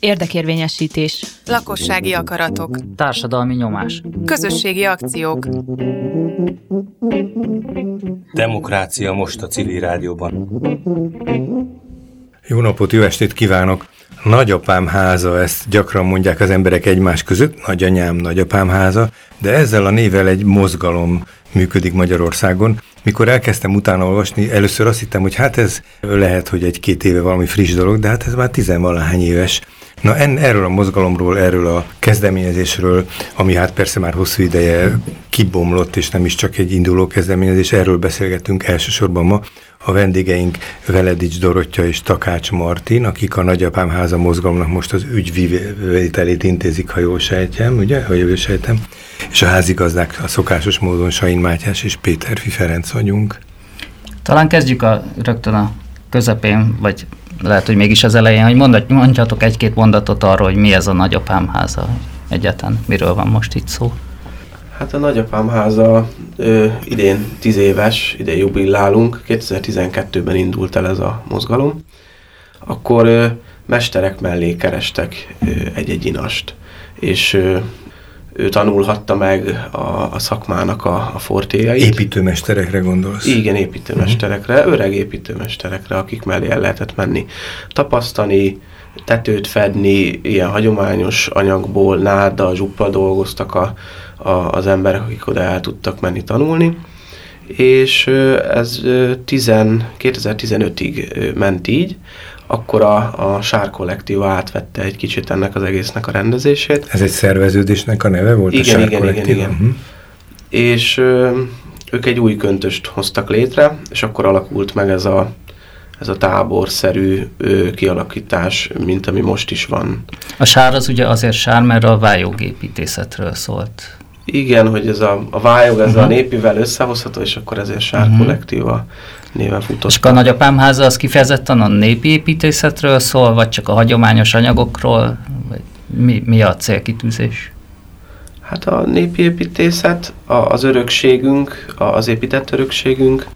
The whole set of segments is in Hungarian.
Érdekérvényesítés. Lakossági akaratok. Társadalmi nyomás. Közösségi akciók. Demokrácia most a civil rádióban. Jó napot, jó estét kívánok! Nagyapám háza, ezt gyakran mondják az emberek egymás között, nagyanyám, nagyapám háza, de ezzel a nével egy mozgalom működik Magyarországon. Mikor elkezdtem utána olvasni, először azt hittem, hogy hát ez lehet, hogy egy-két éve valami friss dolog, de hát ez már tizenvalahány éves. Na en, erről a mozgalomról, erről a kezdeményezésről, ami hát persze már hosszú ideje kibomlott, és nem is csak egy induló kezdeményezés, erről beszélgetünk elsősorban ma. A vendégeink Veledics Dorottya és Takács Martin, akik a Nagyapám háza mozgalomnak most az ügyvételét intézik, ha jól sejtem, ugye, ha jól sejtem. És a házigazdák a szokásos módon Sain Mátyás és Péter Ferenc vagyunk. Talán kezdjük a, rögtön a közepén, vagy lehet, hogy mégis az elején, hogy mondjatok egy-két mondatot arról, hogy mi ez a nagyapám háza egyetlen, miről van most itt szó. Hát a nagyapám háza ö, idén 10 éves, idén jubilálunk, 2012-ben indult el ez a mozgalom. Akkor ö, mesterek mellé kerestek egy-egy inast, és ö, ő tanulhatta meg a, a szakmának a, a fortéjait. Építőmesterekre gondolsz? Igen, építőmesterekre, uh-huh. öreg építőmesterekre, akik mellé el lehetett menni. Tapasztani, tetőt fedni, ilyen hagyományos anyagból, nárda, zsupla dolgoztak a, a, az emberek, akik oda el tudtak menni tanulni. És ez 10, 2015-ig ment így, akkor a, a Sár Kollektíva átvette egy kicsit ennek az egésznek a rendezését. Ez egy szerveződésnek a neve volt? Igen, a Sár igen, igen, igen. Uh-huh. És ö, ők egy új köntöst hoztak létre, és akkor alakult meg ez a, ez a táborszerű ö, kialakítás, mint ami most is van. A sár az ugye azért sár, mert a vályogépítészetről szólt. Igen, hogy ez a, a vályog, ez uh-huh. a népivel összehozható, és akkor ezért sár uh-huh. kollektíva néven futott. És a nagyapám háza az kifejezetten a népi építészetről szól, vagy csak a hagyományos anyagokról? Vagy mi, mi a célkitűzés? Hát a népi építészet, a, az örökségünk, a, az épített örökségünk,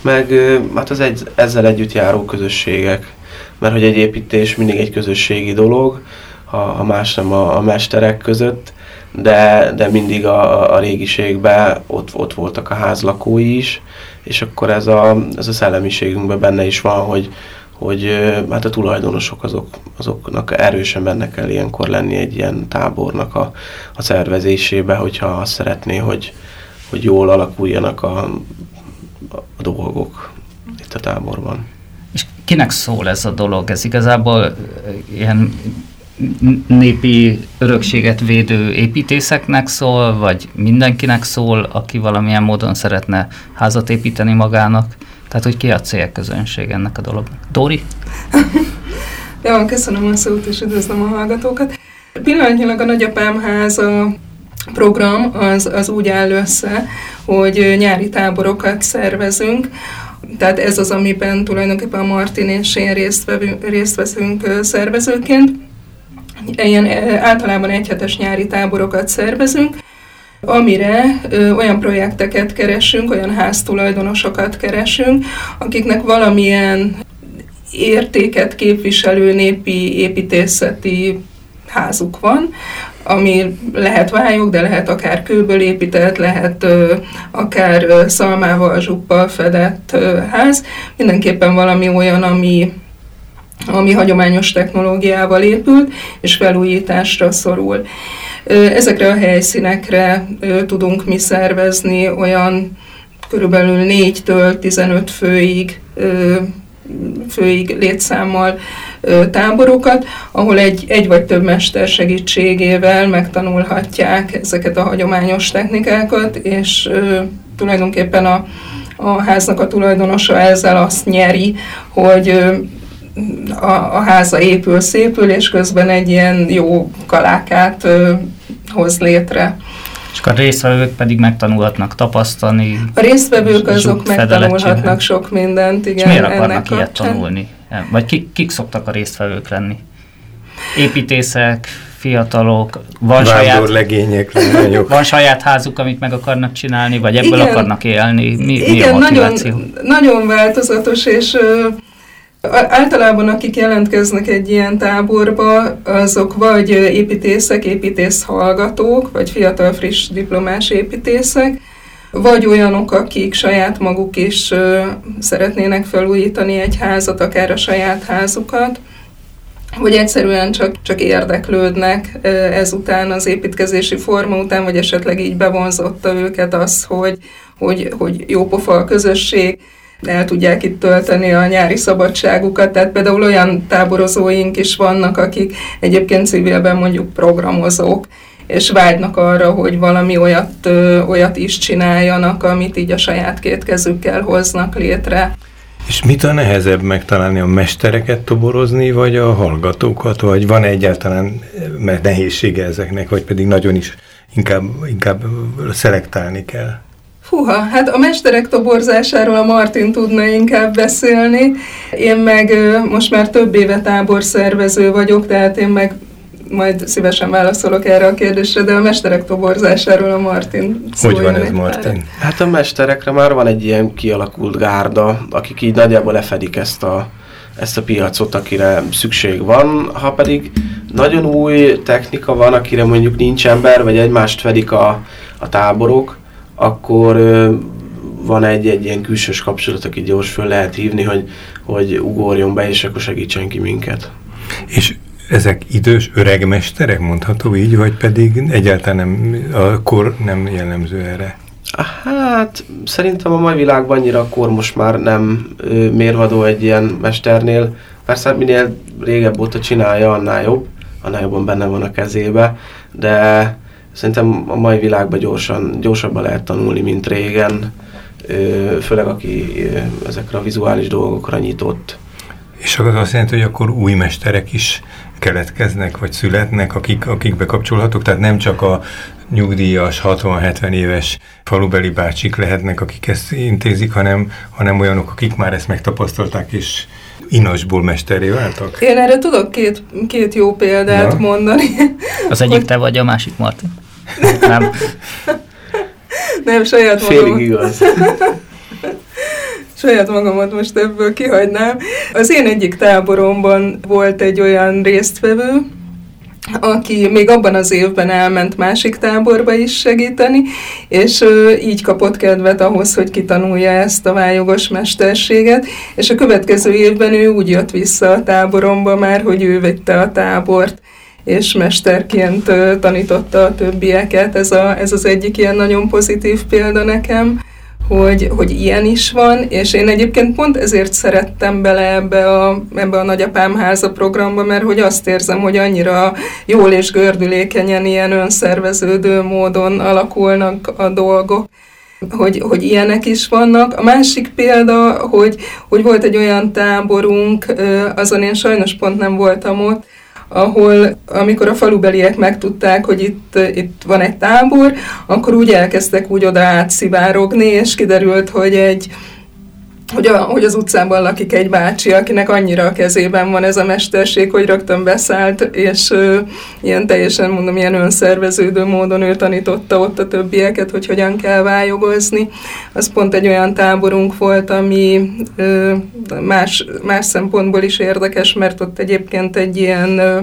meg hát az egy, ezzel együtt járó közösségek. Mert hogy egy építés mindig egy közösségi dolog, ha, ha más nem a, a mesterek között, de, de mindig a, a régiségben ott, ott voltak a házlakói is, és akkor ez a, ez a szellemiségünkben benne is van, hogy, hogy hát a tulajdonosok azok, azoknak erősen benne kell ilyenkor lenni egy ilyen tábornak a, a szervezésébe, hogyha azt szeretné, hogy, hogy jól alakuljanak a, a dolgok itt a táborban. És kinek szól ez a dolog? Ez igazából ilyen népi örökséget védő építészeknek szól, vagy mindenkinek szól, aki valamilyen módon szeretne házat építeni magának? Tehát, hogy ki a célközönség ennek a dolognak? Dóri? Jó, köszönöm a szót, és üdvözlöm a hallgatókat. Pillanatnyilag a Nagyapám háza program az, az úgy áll össze, hogy nyári táborokat szervezünk, tehát ez az, amiben tulajdonképpen a Martin és én részt, vevünk, részt veszünk szervezőként ilyen általában egyhetes nyári táborokat szervezünk, amire ö, olyan projekteket keresünk, olyan háztulajdonosokat keresünk, akiknek valamilyen értéket képviselő népi építészeti házuk van, ami lehet vályog, de lehet akár kőből épített, lehet ö, akár ö, szalmával, zsuppal fedett ö, ház. Mindenképpen valami olyan, ami ami hagyományos technológiával épült, és felújításra szorul. Ezekre a helyszínekre tudunk mi szervezni olyan körülbelül 4-től 15 főig főig létszámmal táborokat, ahol egy, egy vagy több mester segítségével megtanulhatják ezeket a hagyományos technikákat, és tulajdonképpen a, a háznak a tulajdonosa ezzel azt nyeri, hogy a, a háza épül, szépül, és közben egy ilyen jó kalákát ö, hoz létre. És a résztvevők pedig megtanulhatnak tapasztalni. A résztvevők azok megtanulhatnak sok mindent, igen. És miért akarnak ilyet tanulni? Vagy kik, kik szoktak a résztvevők lenni? Építészek, fiatalok, van saját, legények, van saját házuk, amit meg akarnak csinálni, vagy ebből igen, akarnak élni? Mi, igen, mi a motiváció? Nagyon, nagyon változatos, és Általában akik jelentkeznek egy ilyen táborba, azok vagy építészek, építész hallgatók, vagy fiatal friss diplomás építészek, vagy olyanok, akik saját maguk is szeretnének felújítani egy házat, akár a saját házukat, vagy egyszerűen csak, csak érdeklődnek ezután az építkezési forma után, vagy esetleg így bevonzotta őket az, hogy, hogy, hogy jó pofa a közösség, el tudják itt tölteni a nyári szabadságukat. Tehát például olyan táborozóink is vannak, akik egyébként civilben mondjuk programozók, és vágynak arra, hogy valami olyat, ö, olyat is csináljanak, amit így a saját két kezükkel hoznak létre. És mit a nehezebb megtalálni, a mestereket toborozni, vagy a hallgatókat, vagy van -e egyáltalán nehézsége ezeknek, vagy pedig nagyon is inkább, inkább szelektálni kell? Húha, hát a mesterek toborzásáról a Martin tudna inkább beszélni. Én meg most már több éve táborszervező vagyok, tehát én meg majd szívesen válaszolok erre a kérdésre, de a mesterek toborzásáról a Martin Hogy van ez, Martin? Hát a mesterekre már van egy ilyen kialakult gárda, akik így nagyjából lefedik ezt a, ezt a piacot, akire szükség van. Ha pedig nagyon új technika van, akire mondjuk nincs ember, vagy egymást fedik a, a táborok, akkor van egy, egy ilyen külsős kapcsolat, aki gyors föl lehet hívni, hogy, hogy ugorjon be, és akkor segítsen ki minket. És ezek idős öreg mesterek, mondható így, vagy pedig egyáltalán nem, a kor nem jellemző erre? Hát szerintem a mai világban annyira a kor most már nem ö, mérvadó egy ilyen mesternél. Persze minél régebb óta csinálja, annál jobb, annál jobban benne van a kezébe, de szerintem a mai világban gyorsan, gyorsabban lehet tanulni, mint régen, főleg aki ezekre a vizuális dolgokra nyitott. És az azt jelenti, hogy akkor új mesterek is keletkeznek, vagy születnek, akik, akik bekapcsolhatók, tehát nem csak a nyugdíjas, 60-70 éves falubeli bácsik lehetnek, akik ezt intézik, hanem, hanem olyanok, akik már ezt megtapasztalták, és inasból mesteré váltak? Én erre tudok két, két jó példát Na. mondani. Az egyik te vagy, a másik Martin. Nem. Nem, saját magam. Félig igaz. saját magamat most ebből kihagynám. Az én egyik táboromban volt egy olyan résztvevő, aki még abban az évben elment másik táborba is segíteni, és ő így kapott kedvet ahhoz, hogy kitanulja ezt a vályogos mesterséget, és a következő évben ő úgy jött vissza a táboromba már, hogy ő vette a tábort és mesterként tanította a többieket. Ez, a, ez az egyik ilyen nagyon pozitív példa nekem hogy, hogy ilyen is van, és én egyébként pont ezért szerettem bele ebbe a, ebbe a nagyapám háza programba, mert hogy azt érzem, hogy annyira jól és gördülékenyen, ilyen önszerveződő módon alakulnak a dolgok hogy, hogy ilyenek is vannak. A másik példa, hogy, hogy volt egy olyan táborunk, azon én sajnos pont nem voltam ott, ahol amikor a falubeliek megtudták, hogy itt, itt van egy tábor, akkor úgy elkezdtek úgy oda átszivárogni, és kiderült, hogy egy hogy, a, hogy az utcában lakik egy bácsi, akinek annyira a kezében van ez a mesterség, hogy rögtön beszállt, és ö, ilyen teljesen, mondom, ilyen önszerveződő módon ő tanította ott a többieket, hogy hogyan kell vályogozni. Az pont egy olyan táborunk volt, ami ö, más, más szempontból is érdekes, mert ott egyébként egy ilyen, ö,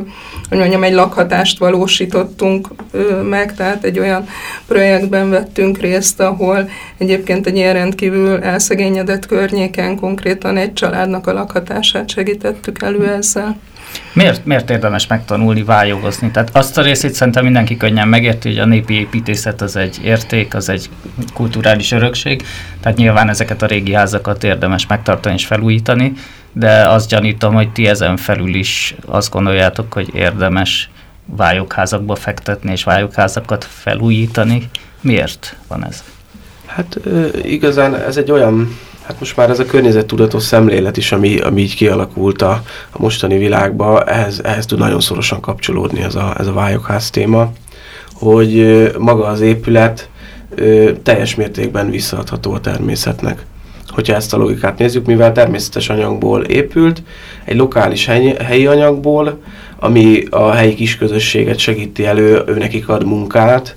hogy mondjam, egy lakhatást valósítottunk ö, meg, tehát egy olyan projektben vettünk részt, ahol egyébként egy ilyen rendkívül elszegényedett környezet környéken konkrétan egy családnak a lakhatását segítettük elő ezzel. Miért, miért érdemes megtanulni vályogozni? Tehát azt a részét szerintem mindenki könnyen megérti, hogy a népi építészet az egy érték, az egy kulturális örökség, tehát nyilván ezeket a régi házakat érdemes megtartani és felújítani, de azt gyanítom, hogy ti ezen felül is azt gondoljátok, hogy érdemes vályogházakba fektetni és vályogházakat felújítani. Miért van ez? Hát igazán ez egy olyan Hát most már ez a környezettudatos szemlélet is, ami, ami így kialakult a, a mostani világba, ehhez, ehhez tud nagyon szorosan kapcsolódni ez a, ez a vályokház téma, hogy maga az épület ö, teljes mértékben visszaadható a természetnek. Hogyha ezt a logikát nézzük, mivel természetes anyagból épült, egy lokális helyi, helyi anyagból, ami a helyi kisközösséget segíti elő, ő nekik ad munkát,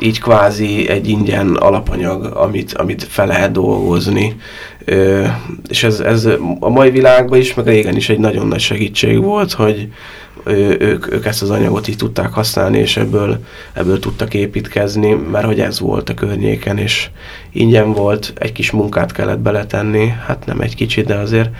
így kvázi egy ingyen alapanyag, amit, amit fel lehet dolgozni. Ö, és ez, ez a mai világban is, meg régen is egy nagyon nagy segítség volt, hogy ők, ők ezt az anyagot így tudták használni, és ebből, ebből tudtak építkezni, mert hogy ez volt a környéken, és ingyen volt, egy kis munkát kellett beletenni, hát nem egy kicsit, de azért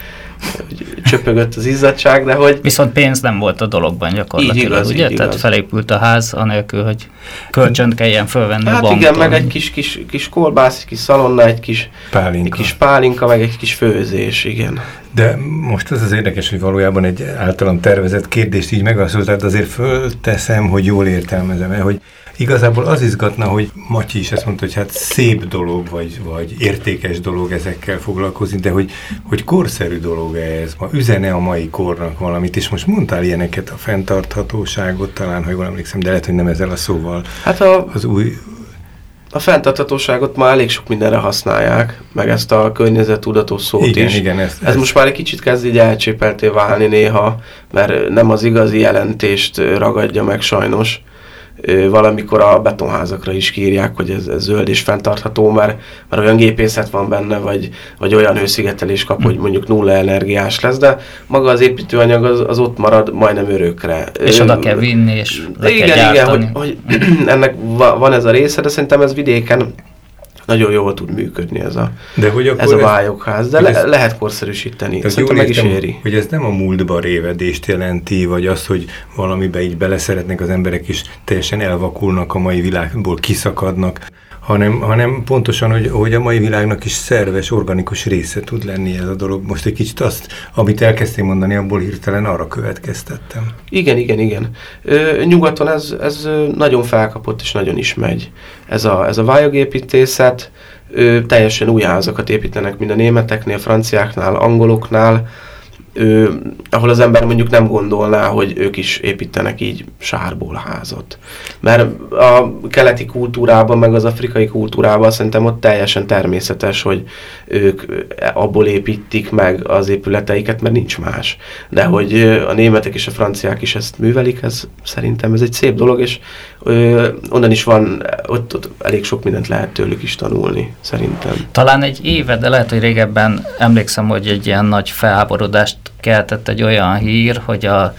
csöpögött az izzadság, de hogy... Viszont pénz nem volt a dologban gyakorlatilag, így igaz, ugye? Így Tehát igaz. felépült a ház, anélkül, hogy kölcsönt kelljen fölvenni Hát a banktól. igen, meg egy kis, kis, kis kolbász, egy kis szalonna, egy kis, Pálinka. egy kis pálinka, meg egy kis főzés, igen. De most az az érdekes, hogy valójában egy általam tervezett kérdést így megválaszoltad, azért fölteszem, hogy jól értelmezem-e, hogy igazából az izgatna, hogy Matyi is ezt mondta, hogy hát szép dolog, vagy, vagy értékes dolog ezekkel foglalkozni, de hogy, hogy korszerű dolog -e ez, ma üzene a mai kornak valamit, és most mondtál ilyeneket, a fenntarthatóságot talán, ha jól emlékszem, de lehet, hogy nem ezzel a szóval. Hát a, Az új, a fenntarthatóságot már elég sok mindenre használják, meg ezt a környezettudatos szót igen, is. igen, ezt, Ez most már egy kicsit kezd így elcsépelté válni néha, mert nem az igazi jelentést ragadja meg sajnos. Valamikor a betonházakra is kírják, hogy ez, ez zöld és fenntartható, mert, mert olyan gépészet van benne, vagy, vagy olyan hőszigetelés kap, hogy mondjuk nulla energiás lesz, de maga az építőanyag az, az ott marad majdnem örökre. És oda kell vinni, és le igen, kell igen, hogy, hogy ennek va- van ez a része, de szerintem ez vidéken nagyon jól tud működni ez a, de hogy akkor ez a ez- vályogház, de le, ez- lehet korszerűsíteni. Tehát Szerintem meg is éri. hogy ez nem a múltba révedést jelenti, vagy az, hogy valamibe így beleszeretnek az emberek, és teljesen elvakulnak a mai világból, kiszakadnak, hanem, hanem pontosan, hogy, hogy a mai világnak is szerves, organikus része tud lenni ez a dolog. Most egy kicsit azt, amit elkezdtél mondani, abból hirtelen arra következtettem. Igen, igen, igen. Ö, nyugaton ez, ez nagyon felkapott és nagyon is megy. Ez a, ez a vályogépítészet, ö, teljesen új házakat építenek, mind a németeknél, franciáknál, angoloknál, ö, ahol az ember mondjuk nem gondolná, hogy ők is építenek így sárból házat. Mert a keleti kultúrában, meg az afrikai kultúrában szerintem ott teljesen természetes, hogy ők abból építik meg az épületeiket, mert nincs más. De hogy a németek és a franciák is ezt művelik, ez szerintem ez egy szép dolog, és ö, onnan is van, ott, ott elég sok mindent lehet tőlük is tanulni, szerintem. Talán egy éve, de lehet, hogy régebben emlékszem, hogy egy ilyen nagy felháborodást keltett egy olyan hír, hogy a,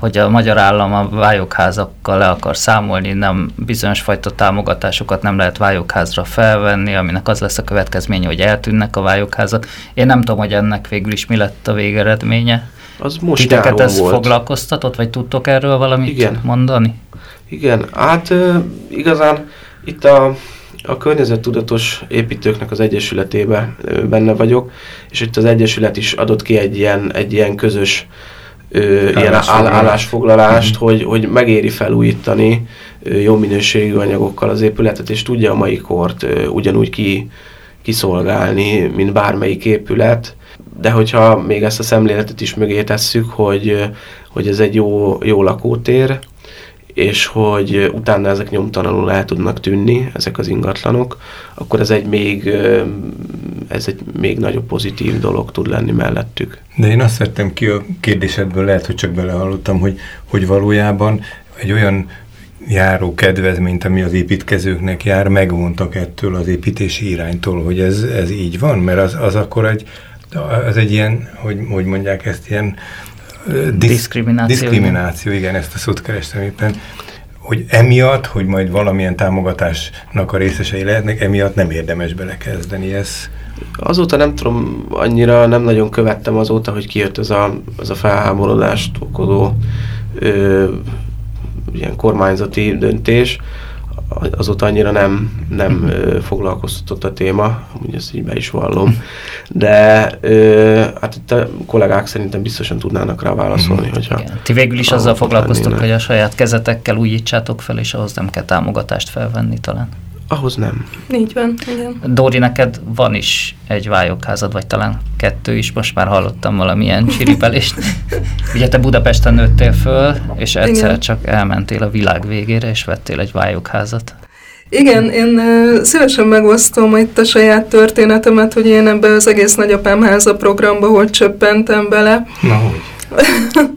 hogy a magyar állam a vályogházakkal le akar számolni, nem bizonyos fajta támogatásokat nem lehet vályogházra felvenni, aminek az lesz a következménye, hogy eltűnnek a vályogházak. Én nem tudom, hogy ennek végül is mi lett a végeredménye. Az most Titeket ez volt. foglalkoztatott, vagy tudtok erről valamit Igen. mondani? Igen, hát igazán itt a, a környezettudatos építőknek az egyesületében ö, benne vagyok, és itt az egyesület is adott ki egy ilyen, egy ilyen közös ö, ilyen áll, Állásfoglalást. állásfoglalást, hogy, hogy megéri felújítani ö, jó minőségű anyagokkal az épületet, és tudja a mai kort ö, ugyanúgy ki, kiszolgálni, mint bármelyik épület. De hogyha még ezt a szemléletet is mögé tesszük, hogy, hogy ez egy jó, jó lakótér, és hogy utána ezek nyomtalanul el tudnak tűnni, ezek az ingatlanok, akkor ez egy még, ez egy még nagyobb pozitív dolog tud lenni mellettük. De én azt vettem ki a kérdésedből, lehet, hogy csak belehallottam, hogy, hogy valójában egy olyan járó kedvezményt, ami az építkezőknek jár, megvontak ettől az építési iránytól, hogy ez, ez így van, mert az, az akkor egy, az egy ilyen, hogy, hogy mondják ezt, ilyen disz- Diszkrimináció, Diszkrimináció, igen, ezt a szót kerestem éppen. Hogy emiatt, hogy majd valamilyen támogatásnak a részesei lehetnek, emiatt nem érdemes belekezdeni. Ez, Azóta nem tudom, annyira nem nagyon követtem azóta, hogy kijött ez a, ez a felháborodást okozó ö, ilyen kormányzati döntés. Azóta annyira nem, nem ö, foglalkoztatott a téma, amúgy ezt így be is vallom. De ö, hát itt a kollégák szerintem biztosan tudnának rá válaszolni, hogyha... Igen. Ti végül is azzal foglalkoztok, lennének. hogy a saját kezetekkel újítsátok fel, és ahhoz nem kell támogatást felvenni talán. Ahhoz nem. Így van, igen. Dóri, neked van is egy vályogházad, vagy talán kettő is, most már hallottam valamilyen csiripelést. Ugye te Budapesten nőttél föl, és egyszer Igen. csak elmentél a világ végére, és vettél egy vályogházat. Igen, én szívesen megosztom itt a saját történetemet, hogy én ebbe az egész nagyapám háza programba, hogy csöppentem bele. na hogy?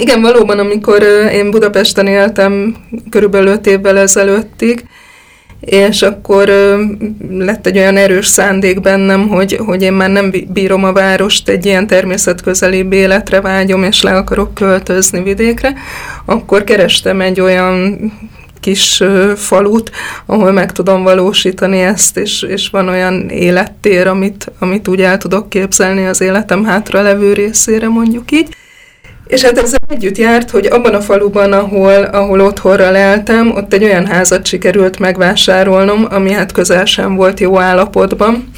Igen, valóban, amikor én Budapesten éltem körülbelül 5 évvel ezelőttig, és akkor lett egy olyan erős szándék bennem, hogy, hogy én már nem bírom a várost, egy ilyen természetközeli életre vágyom, és le akarok költözni vidékre, akkor kerestem egy olyan kis falut, ahol meg tudom valósítani ezt, és, és van olyan élettér, amit, amit úgy el tudok képzelni az életem hátra levő részére, mondjuk így. És hát ezzel együtt járt, hogy abban a faluban, ahol, ahol otthonra leltem, ott egy olyan házat sikerült megvásárolnom, ami hát közel sem volt jó állapotban.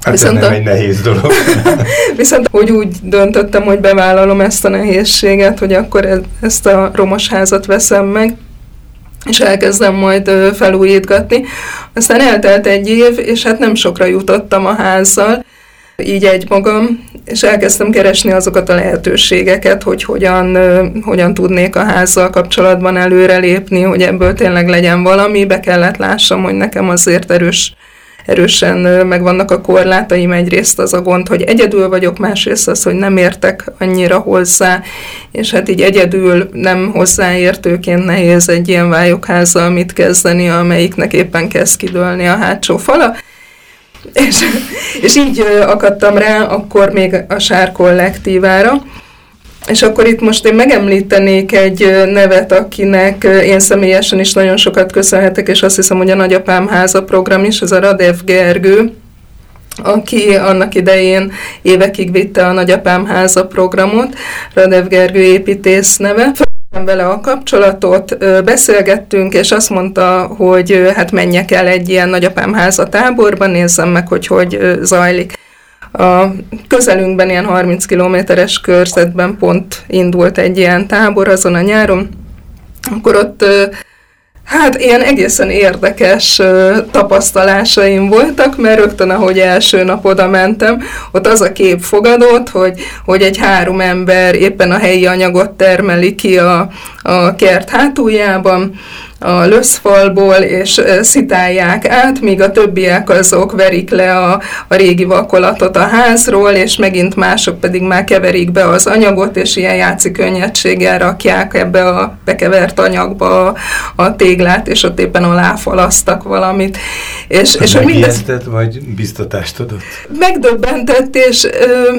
Hát viszont ez nem a, egy nehéz dolog. viszont hogy úgy döntöttem, hogy bevállalom ezt a nehézséget, hogy akkor e, ezt a romos házat veszem meg, és elkezdem majd felújítgatni. Aztán eltelt egy év, és hát nem sokra jutottam a házzal, így egy magam, és elkezdtem keresni azokat a lehetőségeket, hogy hogyan, hogyan tudnék a házzal kapcsolatban előrelépni, hogy ebből tényleg legyen valami, be kellett lássam, hogy nekem azért erős erősen megvannak a korlátaim. Egyrészt az a gond, hogy egyedül vagyok, másrészt az, hogy nem értek annyira hozzá, és hát így egyedül nem hozzáértőként nehéz egy ilyen vályokházzal mit kezdeni, amelyiknek éppen kezd kidőlni a hátsó fala. És, és így akadtam rá akkor még a Sár kollektívára, és akkor itt most én megemlítenék egy nevet, akinek én személyesen is nagyon sokat köszönhetek, és azt hiszem, hogy a Nagyapám háza program is, ez a Radev Gergő, aki annak idején évekig vitte a Nagyapám háza programot, Radev Gergő építész neve vele a kapcsolatot, beszélgettünk, és azt mondta, hogy hát menjek el egy ilyen nagyapám háza táborba, nézzem meg, hogy hogy zajlik. A közelünkben, ilyen 30 kilométeres körzetben pont indult egy ilyen tábor azon a nyáron, akkor ott Hát ilyen egészen érdekes tapasztalásaim voltak, mert rögtön, ahogy első nap oda mentem, ott az a kép fogadott, hogy, hogy egy három ember éppen a helyi anyagot termeli ki a, a kert hátuljában, a löszfalból, és szitálják át, míg a többiek azok verik le a, a régi vakolatot a házról, és megint mások pedig már keverik be az anyagot, és ilyen játszik könnyedséggel rakják ebbe a bekevert anyagba a, a téglát, és ott éppen aláfalasztak valamit. És, és mindez... vagy biztatást adott? Megdöbbentett, és ö,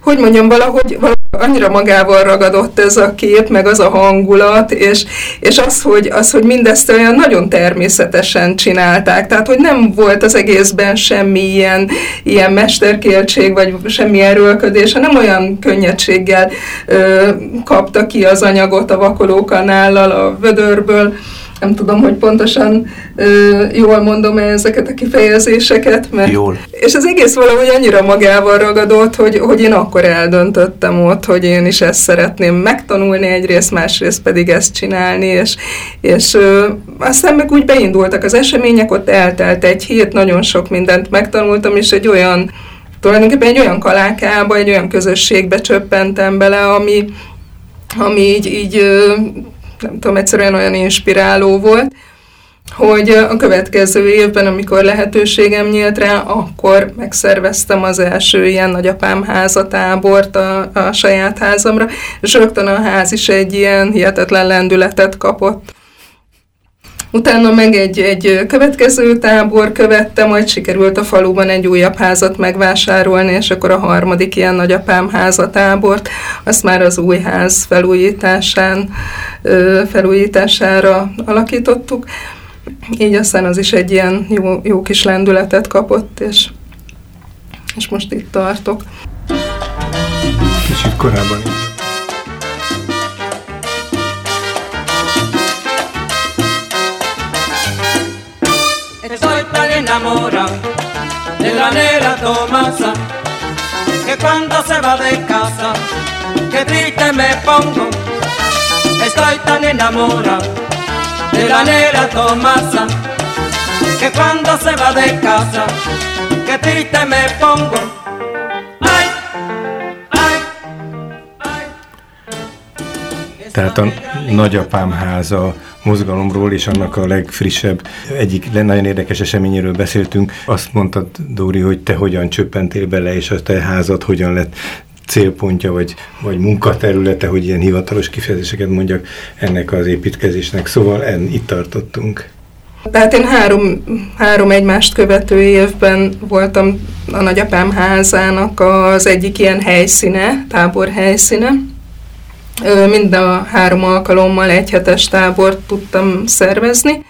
hogy mondjam, valahogy, valahogy annyira magával ragadott ez a kép, meg az a hangulat, és, és az, hogy, az, hogy mindezt olyan nagyon természetesen csinálták, tehát, hogy nem volt az egészben semmi ilyen, ilyen mesterkéltség, vagy semmi erőlködés, hanem olyan könnyedséggel ö, kapta ki az anyagot a vakolókanállal a vödörből, nem tudom, hogy pontosan ö, jól mondom -e ezeket a kifejezéseket, mert, jól. és az egész valahogy annyira magával ragadott, hogy, hogy én akkor eldöntöttem ott, hogy én is ezt szeretném megtanulni egyrészt, másrészt pedig ezt csinálni, és, és ö, aztán meg úgy beindultak az események, ott eltelt egy hét, nagyon sok mindent megtanultam, és egy olyan tulajdonképpen egy olyan kalákába, egy olyan közösségbe csöppentem bele, ami, ami így, így nem tudom, egyszerűen olyan inspiráló volt, hogy a következő évben, amikor lehetőségem nyílt rá, akkor megszerveztem az első ilyen nagyapám házatábort a, a saját házamra, és rögtön a ház is egy ilyen hihetetlen lendületet kapott. Utána meg egy, egy következő tábor követte, majd sikerült a faluban egy újabb házat megvásárolni, és akkor a harmadik ilyen nagyapám házatábort, azt már az új ház felújításán, felújítására alakítottuk. Így aztán az is egy ilyen jó, jó kis lendületet kapott, és, és most itt tartok. Kicsit korábban enamorado de la negra Tomasa, que cuando se va de casa, que triste me pongo. Estoy tan enamorado de la negra Tomasa, que cuando se va de casa, que triste me pongo. Ay, ay, ay. Tehát a nagyapám háza mozgalomról és annak a legfrissebb, egyik nagyon érdekes eseményéről beszéltünk. Azt mondtad, Dóri, hogy te hogyan csöppentél bele, és a te házad hogyan lett célpontja, vagy, vagy munkaterülete, hogy ilyen hivatalos kifejezéseket mondjak ennek az építkezésnek. Szóval en, itt tartottunk. Tehát én három, három egymást követő évben voltam a nagyapám házának az egyik ilyen helyszíne, tábor helyszíne. Mind a három alkalommal egy hetes tábort tudtam szervezni,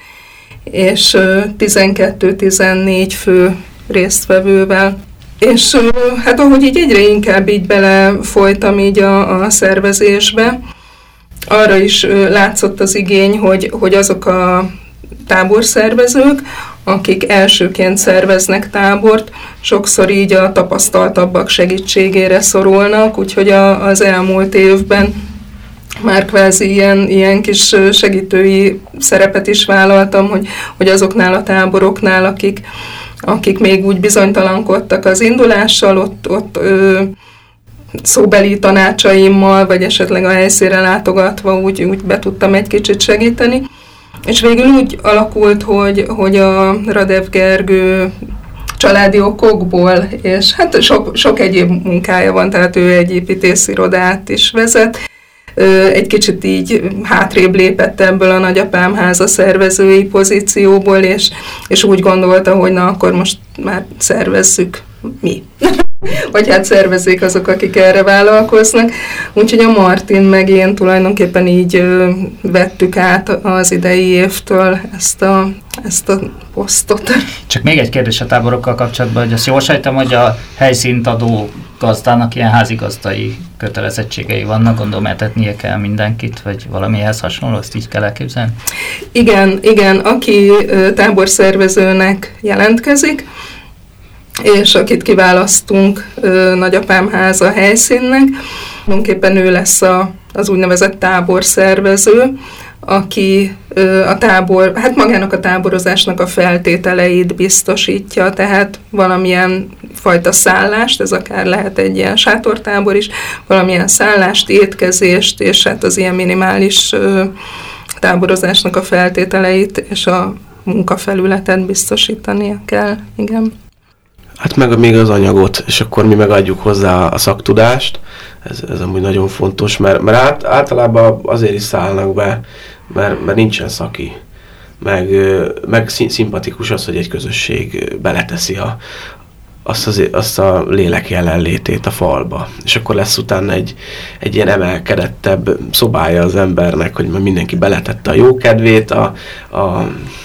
és 12-14 fő résztvevővel. És hát ahogy így egyre inkább így belefolytam így a, a szervezésbe, arra is látszott az igény, hogy, hogy azok a táborszervezők, akik elsőként szerveznek tábort, sokszor így a tapasztaltabbak segítségére szorulnak, úgyhogy a, az elmúlt évben már kvázi ilyen, ilyen kis segítői szerepet is vállaltam, hogy, hogy azoknál a táboroknál, akik, akik még úgy bizonytalankodtak az indulással, ott, ott ö, szóbeli tanácsaimmal, vagy esetleg a helyszínre látogatva úgy, úgy be tudtam egy kicsit segíteni. És végül úgy alakult, hogy, hogy a Radev Gergő családi okokból, és hát sok, sok egyéb munkája van, tehát ő egy építészirodát is vezet, egy kicsit így hátrébb lépett ebből a nagyapám háza szervezői pozícióból, és, és úgy gondolta, hogy na akkor most már szervezzük mi. Vagy hát szervezzék azok, akik erre vállalkoznak. Úgyhogy a Martin meg én tulajdonképpen így vettük át az idei évtől ezt a, ezt a posztot. Csak még egy kérdés a táborokkal kapcsolatban, hogy azt jól sejtem, hogy a helyszínt adó gazdának ilyen házigazdai kötelezettségei vannak, gondolom etetnie kell mindenkit, vagy valamihez hasonló, azt így kell elképzelni? Igen, igen, aki táborszervezőnek jelentkezik, és akit kiválasztunk nagyapám háza helyszínnek, tulajdonképpen ő lesz a, az úgynevezett táborszervező, aki a tábor, hát magának a táborozásnak a feltételeit biztosítja, tehát valamilyen fajta szállást, ez akár lehet egy ilyen sátortábor is, valamilyen szállást, étkezést, és hát az ilyen minimális táborozásnak a feltételeit és a munkafelületet biztosítania kell, igen. Hát meg még az anyagot, és akkor mi megadjuk hozzá a szaktudást, ez, ez amúgy nagyon fontos, mert, mert át, általában azért is szállnak be, mert, mert nincsen szaki. Meg, meg szimpatikus az, hogy egy közösség beleteszi a, azt, az, azt a lélek jelenlétét a falba. És akkor lesz utána egy, egy ilyen emelkedettebb szobája az embernek, hogy mindenki beletette a jó kedvét, a, a,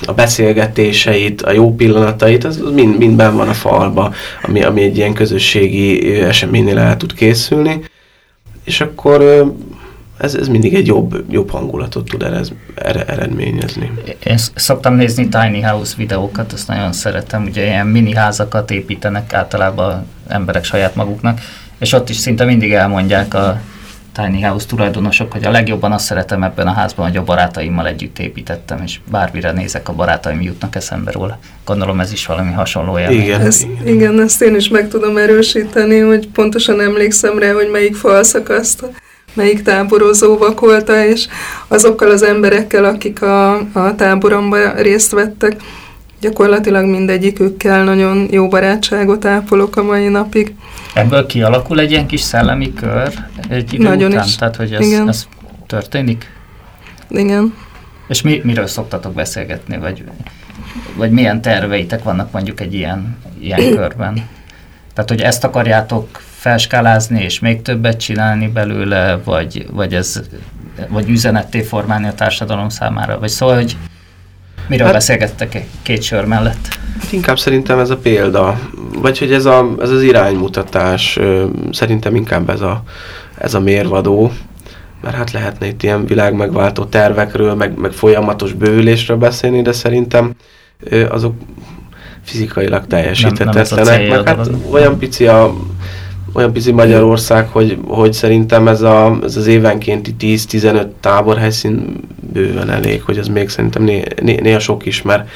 a beszélgetéseit, a jó pillanatait, az mind, mind ben van a falba, ami, ami egy ilyen közösségi eseménynél el tud készülni. És akkor ez, ez mindig egy jobb, jobb hangulatot tud erez, eredményezni. Én szoktam nézni tiny house videókat, azt nagyon szeretem, ugye ilyen mini házakat építenek általában emberek saját maguknak, és ott is szinte mindig elmondják a tiny house tulajdonosok, hogy a legjobban azt szeretem ebben a házban, hogy a barátaimmal együtt építettem, és bármire nézek, a barátaim jutnak eszembe róla. Gondolom ez is valami hasonló élmény. Igen, ez, igen. igen, ezt én is meg tudom erősíteni, hogy pontosan emlékszem rá, hogy melyik falszakaszt melyik táborozó vakolta, és azokkal az emberekkel, akik a, a táboromban részt vettek, gyakorlatilag mindegyikükkel nagyon jó barátságot ápolok a mai napig. Ebből kialakul egy ilyen kis szellemi kör egy idő nagyon után? Is. Tehát, hogy ez, Igen. ez történik? Igen. És mi, miről szoktatok beszélgetni, vagy, vagy milyen terveitek vannak mondjuk egy ilyen, ilyen körben? Tehát, hogy ezt akarjátok felskálázni és még többet csinálni belőle, vagy, vagy, ez, vagy üzenetté formálni a társadalom számára? Vagy szóval, hogy miről hát, beszélgettek két sör mellett? Inkább szerintem ez a példa, vagy hogy ez, a, ez az iránymutatás, szerintem inkább ez a, ez a mérvadó, mert hát lehetne itt ilyen világmegváltó tervekről, meg, meg folyamatos bővülésről beszélni, de szerintem azok fizikailag teljesíthetetlenek, meg hát olyan pici a olyan pici Magyarország, hogy, hogy szerintem ez, a, ez az évenkénti 10-15 táborhelyszín bőven elég, hogy az még szerintem né, né, néha sok is, mert,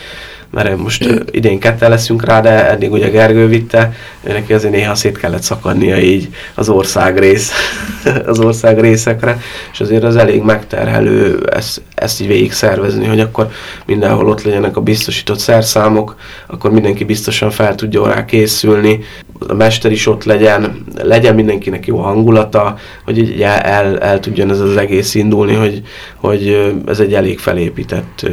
mert most idén ketten leszünk rá, de eddig ugye Gergő vitte, neki azért néha szét kellett szakadnia így az ország rész, az ország részekre, és azért az elég megterhelő, ez ezt így végig szervezni, hogy akkor mindenhol ott legyenek a biztosított szerszámok, akkor mindenki biztosan fel tudja rá készülni, a mester is ott legyen, legyen mindenkinek jó hangulata, hogy így el, el, tudjon ez az egész indulni, hogy, hogy ez egy elég felépített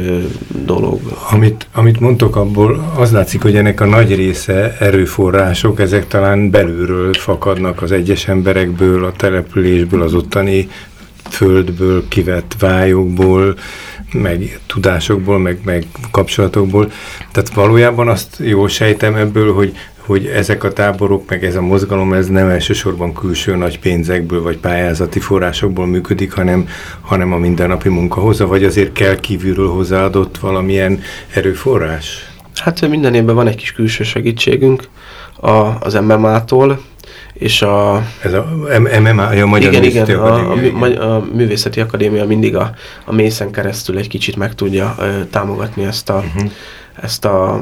dolog. Amit, amit mondtok, abból az látszik, hogy ennek a nagy része erőforrások, ezek talán belülről fakadnak az egyes emberekből, a településből, az ottani földből, kivett vályokból, meg tudásokból, meg, meg kapcsolatokból. Tehát valójában azt jól sejtem ebből, hogy, hogy ezek a táborok, meg ez a mozgalom, ez nem elsősorban külső nagy pénzekből, vagy pályázati forrásokból működik, hanem, hanem a mindennapi munka hozzá, vagy azért kell kívülről hozzáadott valamilyen erőforrás? Hát minden évben van egy kis külső segítségünk a, az MMA-tól, és a... Ez a MMA, a Magyar igen, Művészeti igen, Akadémia. A, a, a Művészeti Akadémia mindig a, a mészen keresztül egy kicsit meg tudja ö, támogatni ezt a, uh-huh. ezt a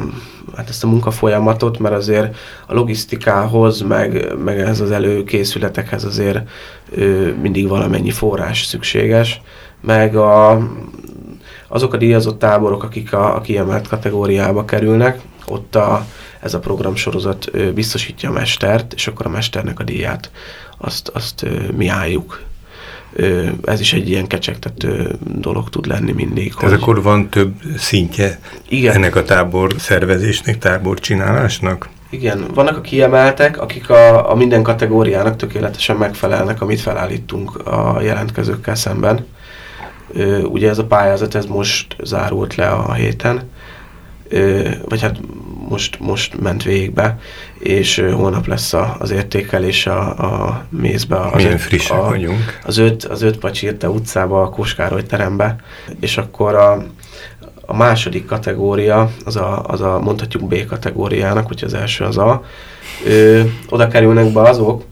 hát ezt a munkafolyamatot, mert azért a logisztikához, meg, meg ez az előkészületekhez azért ö, mindig valamennyi forrás szükséges, meg a, azok a díjazott táborok, akik a, a kiemelt kategóriába kerülnek, ott a, ez a programsorozat biztosítja a mestert, és akkor a mesternek a díját azt, azt mi álljuk. Ez is egy ilyen kecsegtető dolog tud lenni mindig. Tehát hogy... akkor van több szintje Igen. ennek a tábor szervezésnek, tábor csinálásnak? Igen, vannak a kiemeltek, akik a, a minden kategóriának tökéletesen megfelelnek, amit felállítunk a jelentkezőkkel szemben. Ugye ez a pályázat, ez most zárult le a héten, vagy hát most, most ment végbe, és holnap lesz a, az értékelés a, a mézbe. Az Milyen frissek a, vagyunk. Az öt, az öt pacsírte utcába, a Koskároly terembe, és akkor a, a második kategória, az a, az a mondhatjuk B kategóriának, hogy az első az A, ö, oda kerülnek be azok,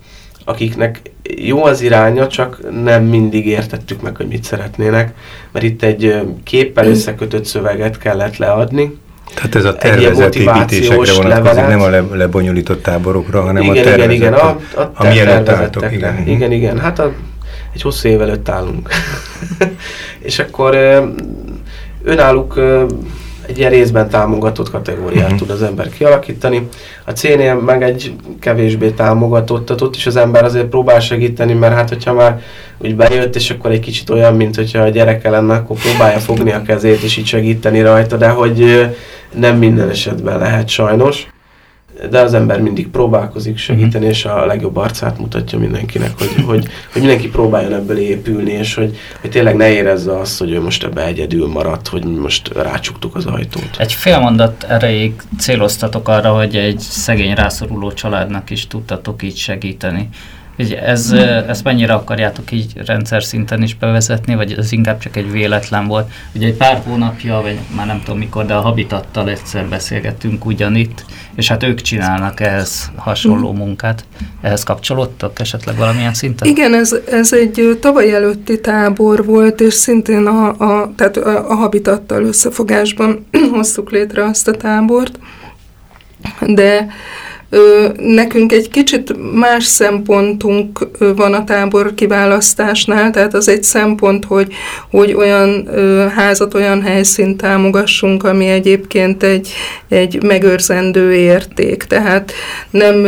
akiknek jó az iránya, csak nem mindig értettük meg, hogy mit szeretnének, mert itt egy képpel összekötött szöveget kellett leadni, tehát ez a tervezett építésekre vonatkozik, nem a le, lebonyolított táborokra, hanem igen, a tervezett, igen, igen, a, a ami előtt álltok. Igen, igen, igen. Hát a, egy hosszú év előtt állunk. és akkor önálluk egy ilyen részben támogatott kategóriát uh-huh. tud az ember kialakítani. A C-nél meg egy kevésbé támogatottat, ott is az ember azért próbál segíteni, mert hát hogyha már úgy bejött, és akkor egy kicsit olyan, mint hogyha a gyereke lenne, akkor próbálja fogni a kezét és így segíteni rajta, de hogy nem minden esetben lehet sajnos de az ember mindig próbálkozik segíteni, és a legjobb arcát mutatja mindenkinek, hogy, hogy, hogy mindenki próbáljon ebből épülni, és hogy, hogy tényleg ne érezze azt, hogy ő most ebbe egyedül maradt, hogy most rácsuktuk az ajtót. Egy fél mondat erejéig céloztatok arra, hogy egy szegény rászoruló családnak is tudtatok így segíteni. Ugye ez, ezt mennyire akarjátok így rendszer szinten is bevezetni, vagy ez inkább csak egy véletlen volt? Ugye egy pár hónapja, vagy már nem tudom mikor, de a Habitattal egyszer beszélgettünk ugyanitt, és hát ők csinálnak ehhez hasonló munkát. Ehhez kapcsolódtak esetleg valamilyen szinten? Igen, ez, ez egy tavaly előtti tábor volt, és szintén a, a, tehát a Habitattal összefogásban hoztuk létre azt a tábort, de Nekünk egy kicsit más szempontunk van a tábor kiválasztásnál, tehát az egy szempont, hogy, hogy olyan házat, olyan helyszínt támogassunk, ami egyébként egy, egy megőrzendő érték. Tehát nem,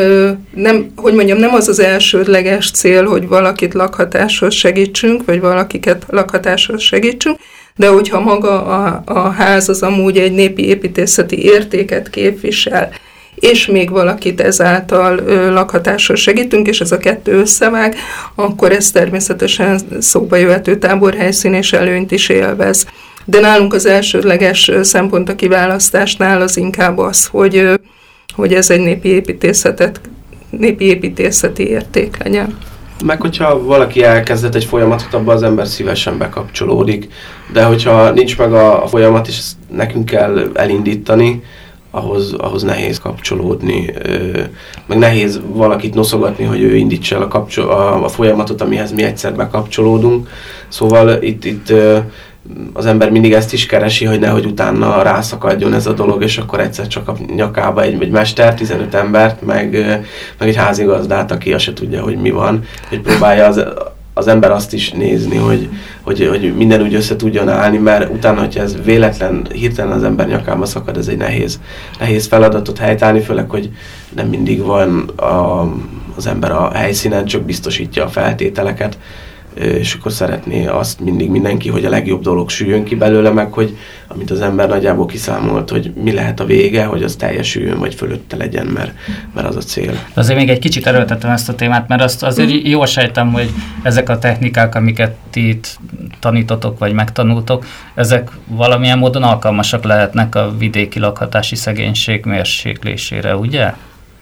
nem, hogy mondjam, nem az az elsődleges cél, hogy valakit lakhatáshoz segítsünk, vagy valakiket lakhatáshoz segítsünk, de hogyha maga a, a ház az amúgy egy népi építészeti értéket képvisel, és még valakit ezáltal ö, lakhatásról segítünk, és ez a kettő összevág, akkor ez természetesen szóba jöhető táborhelyszín és előnyt is élvez. De nálunk az elsődleges szempont a kiválasztásnál az inkább az, hogy, hogy ez egy népi építészetet, népi építészeti érték legyen. Meg hogyha valaki elkezdett egy folyamatot, abban az ember szívesen bekapcsolódik, de hogyha nincs meg a, a folyamat, és nekünk kell elindítani, ahhoz, ahhoz nehéz kapcsolódni, meg nehéz valakit noszogatni, hogy ő indítsa el a, kapcsol- a, a folyamatot, amihez mi egyszer bekapcsolódunk. Szóval itt, itt az ember mindig ezt is keresi, hogy nehogy utána rászakadjon ez a dolog, és akkor egyszer csak a nyakába egy, egy mester, 15 embert, meg, meg egy házigazdát, aki azt se tudja, hogy mi van, hogy próbálja az, az ember azt is nézni, hogy, hogy, hogy minden úgy össze tudjon állni, mert utána, hogyha ez véletlen, hirtelen az ember nyakába szakad, ez egy nehéz, nehéz feladatot helytállni, főleg, hogy nem mindig van a, az ember a helyszínen, csak biztosítja a feltételeket és akkor szeretné azt mindig mindenki, hogy a legjobb dolog süljön ki belőle, meg hogy amit az ember nagyjából kiszámolt, hogy mi lehet a vége, hogy az teljesüljön, vagy fölötte legyen, mert, mert az a cél. Azért még egy kicsit erőltetem ezt a témát, mert azt azért mm. jól sejtem, hogy ezek a technikák, amiket ti itt tanítotok, vagy megtanultok, ezek valamilyen módon alkalmasak lehetnek a vidéki lakhatási szegénység mérséklésére, ugye?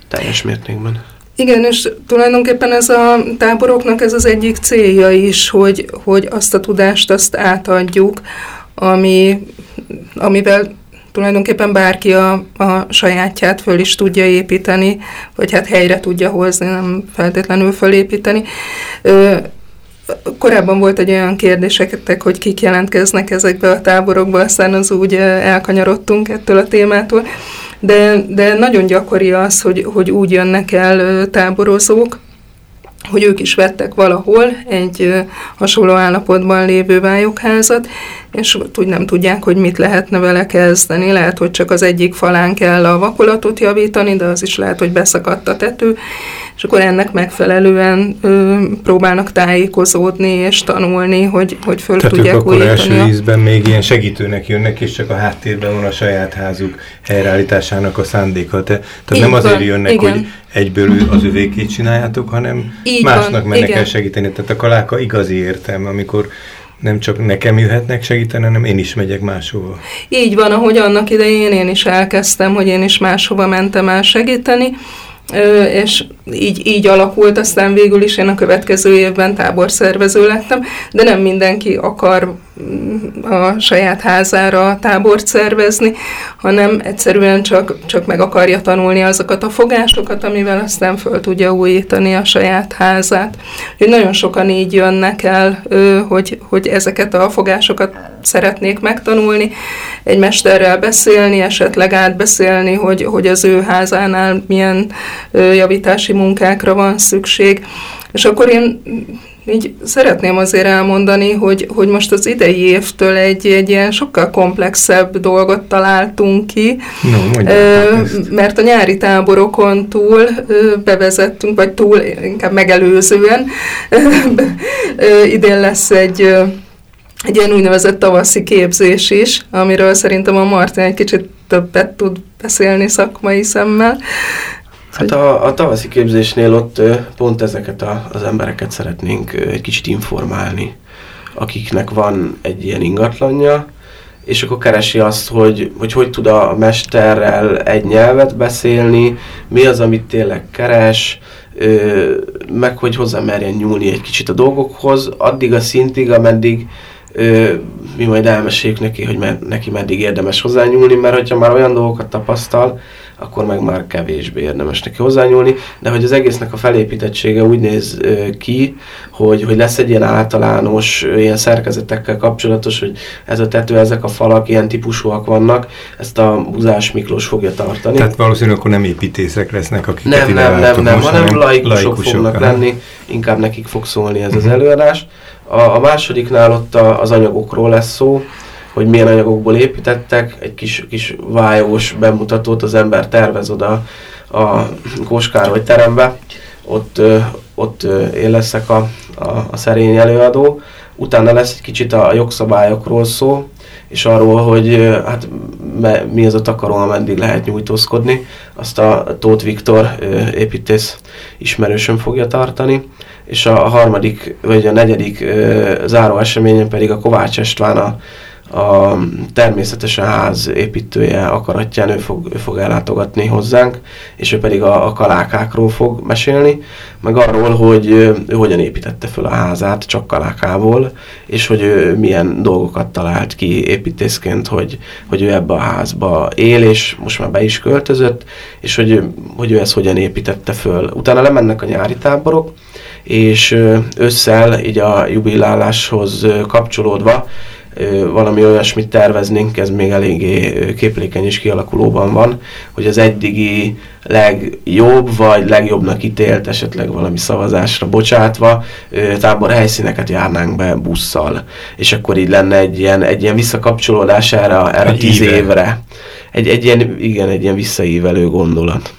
Teljes mértékben. Igen, és tulajdonképpen ez a táboroknak ez az egyik célja is, hogy, hogy azt a tudást azt átadjuk, ami, amivel tulajdonképpen bárki a, a sajátját föl is tudja építeni, vagy hát helyre tudja hozni, nem feltétlenül fölépíteni. Ö, korábban volt egy olyan kérdésetek, hogy kik jelentkeznek ezekbe a táborokba, aztán az úgy elkanyarodtunk ettől a témától de, de nagyon gyakori az, hogy, hogy úgy jönnek el táborozók, hogy ők is vettek valahol egy hasonló állapotban lévő vályokházat, és úgy nem tudják, hogy mit lehetne vele kezdeni. Lehet, hogy csak az egyik falán kell a vakolatot javítani, de az is lehet, hogy beszakadt a tető, és akkor ennek megfelelően ö, próbálnak tájékozódni és tanulni, hogy, hogy föl Tehát tudják akkor első ízben még ilyen segítőnek jönnek, és csak a háttérben van a saját házuk helyreállításának a szándéka. Te, tehát Így nem azért van, jönnek, igen. hogy egyből az övékét csináljátok, hanem Így másnak van, mennek igen. el segíteni. Tehát a kaláka igazi értelme, amikor nem csak nekem jöhetnek segíteni, hanem én is megyek máshova. Így van, ahogy annak idején én is elkezdtem, hogy én is máshova mentem el segíteni, és így, így alakult, aztán végül is én a következő évben táborszervező lettem, de nem mindenki akar a saját házára tábort szervezni, hanem egyszerűen csak, csak meg akarja tanulni azokat a fogásokat, amivel aztán föl tudja újítani a saját házát. Úgyhogy nagyon sokan így jönnek el, hogy, hogy ezeket a fogásokat szeretnék megtanulni, egy mesterrel beszélni, esetleg átbeszélni, hogy, hogy az ő házánál milyen javítási munkákra van szükség. És akkor én így szeretném azért elmondani, hogy, hogy most az idei évtől egy, egy ilyen sokkal komplexebb dolgot találtunk ki, no, mert a nyári táborokon túl bevezettünk, vagy túl inkább megelőzően idén lesz egy egy ilyen úgynevezett tavaszi képzés is, amiről szerintem a Martin egy kicsit többet tud beszélni szakmai szemmel. Hát a, a tavaszi képzésnél ott pont ezeket a, az embereket szeretnénk egy kicsit informálni, akiknek van egy ilyen ingatlanja, és akkor keresi azt, hogy, hogy hogy tud a mesterrel egy nyelvet beszélni, mi az, amit tényleg keres, meg hogy hozzá merjen nyúlni egy kicsit a dolgokhoz, addig a szintig, ameddig mi majd elmeséljük neki, hogy me, neki meddig érdemes hozzányúlni, mert hogyha már olyan dolgokat tapasztal, akkor meg már kevésbé érdemes neki hozzányúlni, de hogy az egésznek a felépítettsége úgy néz ki, hogy, hogy lesz egy ilyen általános, ilyen szerkezetekkel kapcsolatos, hogy ez a tető, ezek a falak ilyen típusúak vannak, ezt a Buzás Miklós fogja tartani. Tehát valószínűleg akkor nem építészek lesznek, akik nem, nem, nem, nem, most, hanem laikusok, laikusok fognak aha. lenni, inkább nekik fog szólni ez uh-huh. az mhm. előadás. A, a másodiknál ott a, az anyagokról lesz szó, hogy milyen anyagokból építettek, egy kis, kis vájós bemutatót az ember tervez oda a Kóskároly terembe, ott, ott én leszek a, a, a szerény előadó, utána lesz egy kicsit a jogszabályokról szó, és arról, hogy hát mi az a takaron, ameddig lehet nyújtózkodni, azt a Tóth Viktor építész ismerősöm fogja tartani, és a harmadik, vagy a negyedik záró eseményen pedig a Kovács Estván a a természetesen ház építője akaratján ő fog, ő fog ellátogatni hozzánk, és ő pedig a, a kalákákról fog mesélni, meg arról, hogy ő hogyan építette föl a házát csak kalákából, és hogy ő milyen dolgokat talált ki építészként, hogy, hogy ő ebbe a házba él, és most már be is költözött, és hogy, hogy ő ezt hogyan építette föl. Utána lemennek a nyári táborok, és ősszel így a jubiláláshoz kapcsolódva valami olyasmit terveznénk, ez még eléggé képlékeny és kialakulóban van, hogy az eddigi legjobb vagy legjobbnak ítélt, esetleg valami szavazásra bocsátva, tábor helyszíneket járnánk be busszal. És akkor így lenne egy ilyen, egy ilyen visszakapcsolódás erre, erre tíz éve. évre. Egy, egy ilyen, igen, egy ilyen visszaívelő gondolat.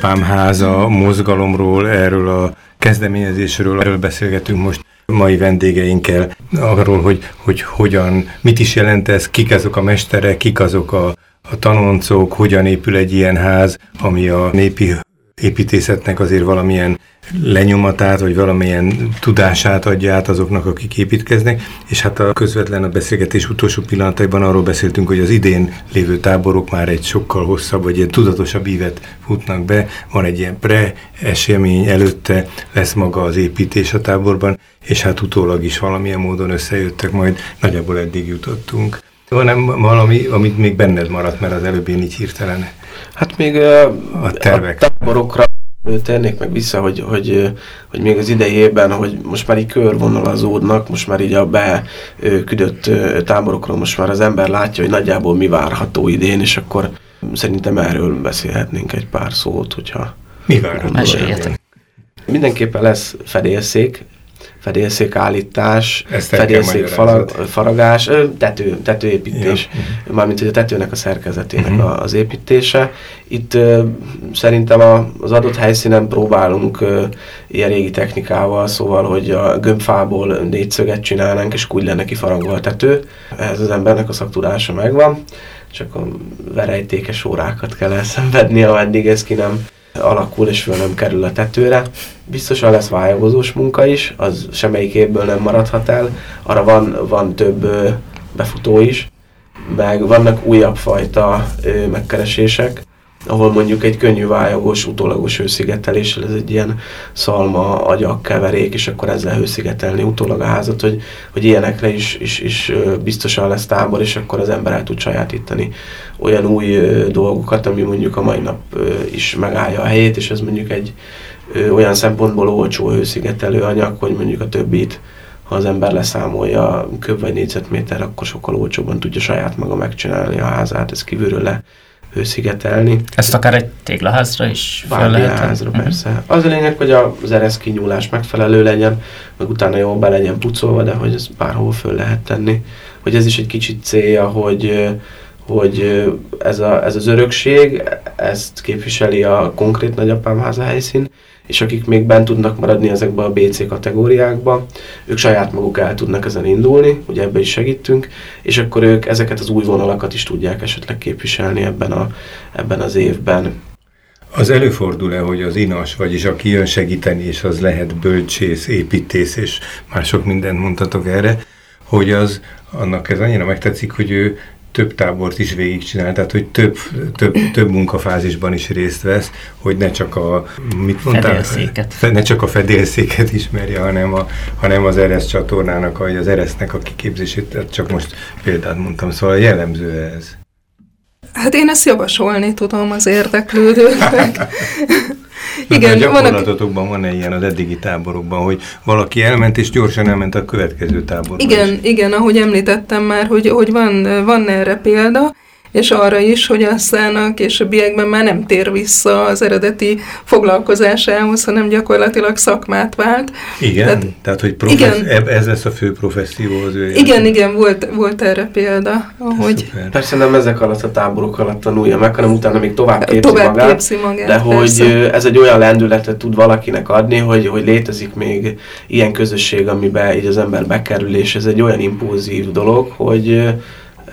Nagyapám háza mozgalomról, erről a kezdeményezésről, erről beszélgetünk most mai vendégeinkkel, arról, hogy, hogy hogyan, mit is jelent ez, kik azok a mesterek, kik azok a, a tanoncok, hogyan épül egy ilyen ház, ami a népi építészetnek azért valamilyen lenyomatát, vagy valamilyen tudását adja át azoknak, akik építkeznek, és hát a közvetlen a beszélgetés utolsó pillanataiban arról beszéltünk, hogy az idén lévő táborok már egy sokkal hosszabb, vagy egy tudatosabb ívet futnak be, van egy ilyen pre-esemény előtte, lesz maga az építés a táborban, és hát utólag is valamilyen módon összejöttek, majd nagyjából eddig jutottunk. Van-e valami, amit még benned maradt, mert az előbb én így hirtelen Hát még a, tervek. a táborokra térnék meg vissza, hogy, hogy, hogy még az idejében, hogy most már így körvonalazódnak, most már így a beküldött táborokról most már az ember látja, hogy nagyjából mi várható idén, és akkor szerintem erről beszélhetnénk egy pár szót, hogyha... Mi várható? Meséljetek. Mindenképpen lesz fedélszék, fedélszékállítás, fedélszék faragás, tető, tetőépítés, ja. mármint hogy a tetőnek a szerkezetének uh-huh. az építése. Itt uh, szerintem a, az adott helyszínen próbálunk uh, ilyen régi technikával, szóval, hogy a gömbfából négyszöget csinálnánk, és úgy lenne kifaragva a tető. Ez az embernek a szaktudása megvan, csak a verejtékes órákat kell elszenvedni, ameddig ez ki nem alakul és föl nem kerül a tetőre. Biztosan lesz vályogozós munka is, az semmelyik évből nem maradhat el. Arra van, van több befutó is, meg vannak újabb fajta ö, megkeresések, ahol mondjuk egy könnyű vályogos, utólagos hőszigeteléssel, ez egy ilyen szalma agyak keverék, és akkor ezzel hőszigetelni utólag a házat, hogy, hogy ilyenekre is, is, is biztosan lesz tábor, és akkor az ember el tud sajátítani olyan új dolgokat, ami mondjuk a mai nap is megállja a helyét, és ez mondjuk egy olyan szempontból olcsó hőszigetelő anyag, hogy mondjuk a többit ha az ember leszámolja köb vagy négyzetméter, akkor sokkal olcsóbban tudja saját maga megcsinálni a házát, ez kívülről le hőszigetelni. Ezt akár egy téglaházra is fel lehet? házra, uh-huh. persze. Az a lényeg, hogy az eresz kinyúlás megfelelő legyen, meg utána jól be legyen pucolva, de hogy ez bárhol föl lehet tenni. Hogy ez is egy kicsit célja, hogy hogy ez, a, ez az örökség, ezt képviseli a konkrét nagyapám háza helyszín, és akik még bent tudnak maradni ezekbe a BC kategóriákba, ők saját maguk el tudnak ezen indulni, ugye ebbe is segítünk, és akkor ők ezeket az új vonalakat is tudják esetleg képviselni ebben, a, ebben az évben. Az előfordul-e, hogy az inas, vagyis aki jön segíteni, és az lehet bölcsész, építész, és már sok mindent mondhatok erre, hogy az annak ez annyira megtetszik, hogy ő több tábort is végigcsinál, tehát hogy több, több, több munkafázisban is részt vesz, hogy ne csak a mit mondtál, fedélszéket. ne csak a fedélszéket ismerje, hanem, a, hanem az ERESZ csatornának, vagy az ERESZ-nek a kiképzését, tehát csak most példát mondtam, szóval jellemző ez. Hát én ezt javasolni tudom az érdeklődőknek. Igen, a gyakorlatotokban van -e ilyen az eddigi táborokban, hogy valaki elment és gyorsan elment a következő táborba Igen, is. igen, ahogy említettem már, hogy, hogy van, van erre példa, és arra is, hogy aztán a későbbiekben már nem tér vissza az eredeti foglalkozásához, hanem gyakorlatilag szakmát vált. Igen, tehát, tehát hogy professz, igen, ez lesz a fő professzió az ő Igen, igen, volt, volt erre példa. Ahogy Persze nem ezek alatt a táborok alatt tanulja meg, hanem utána még tovább képzi, tovább magát, képzi magát. De persze. hogy ez egy olyan lendületet tud valakinek adni, hogy, hogy létezik még ilyen közösség, amiben így az ember bekerül, és ez egy olyan impulzív dolog, hogy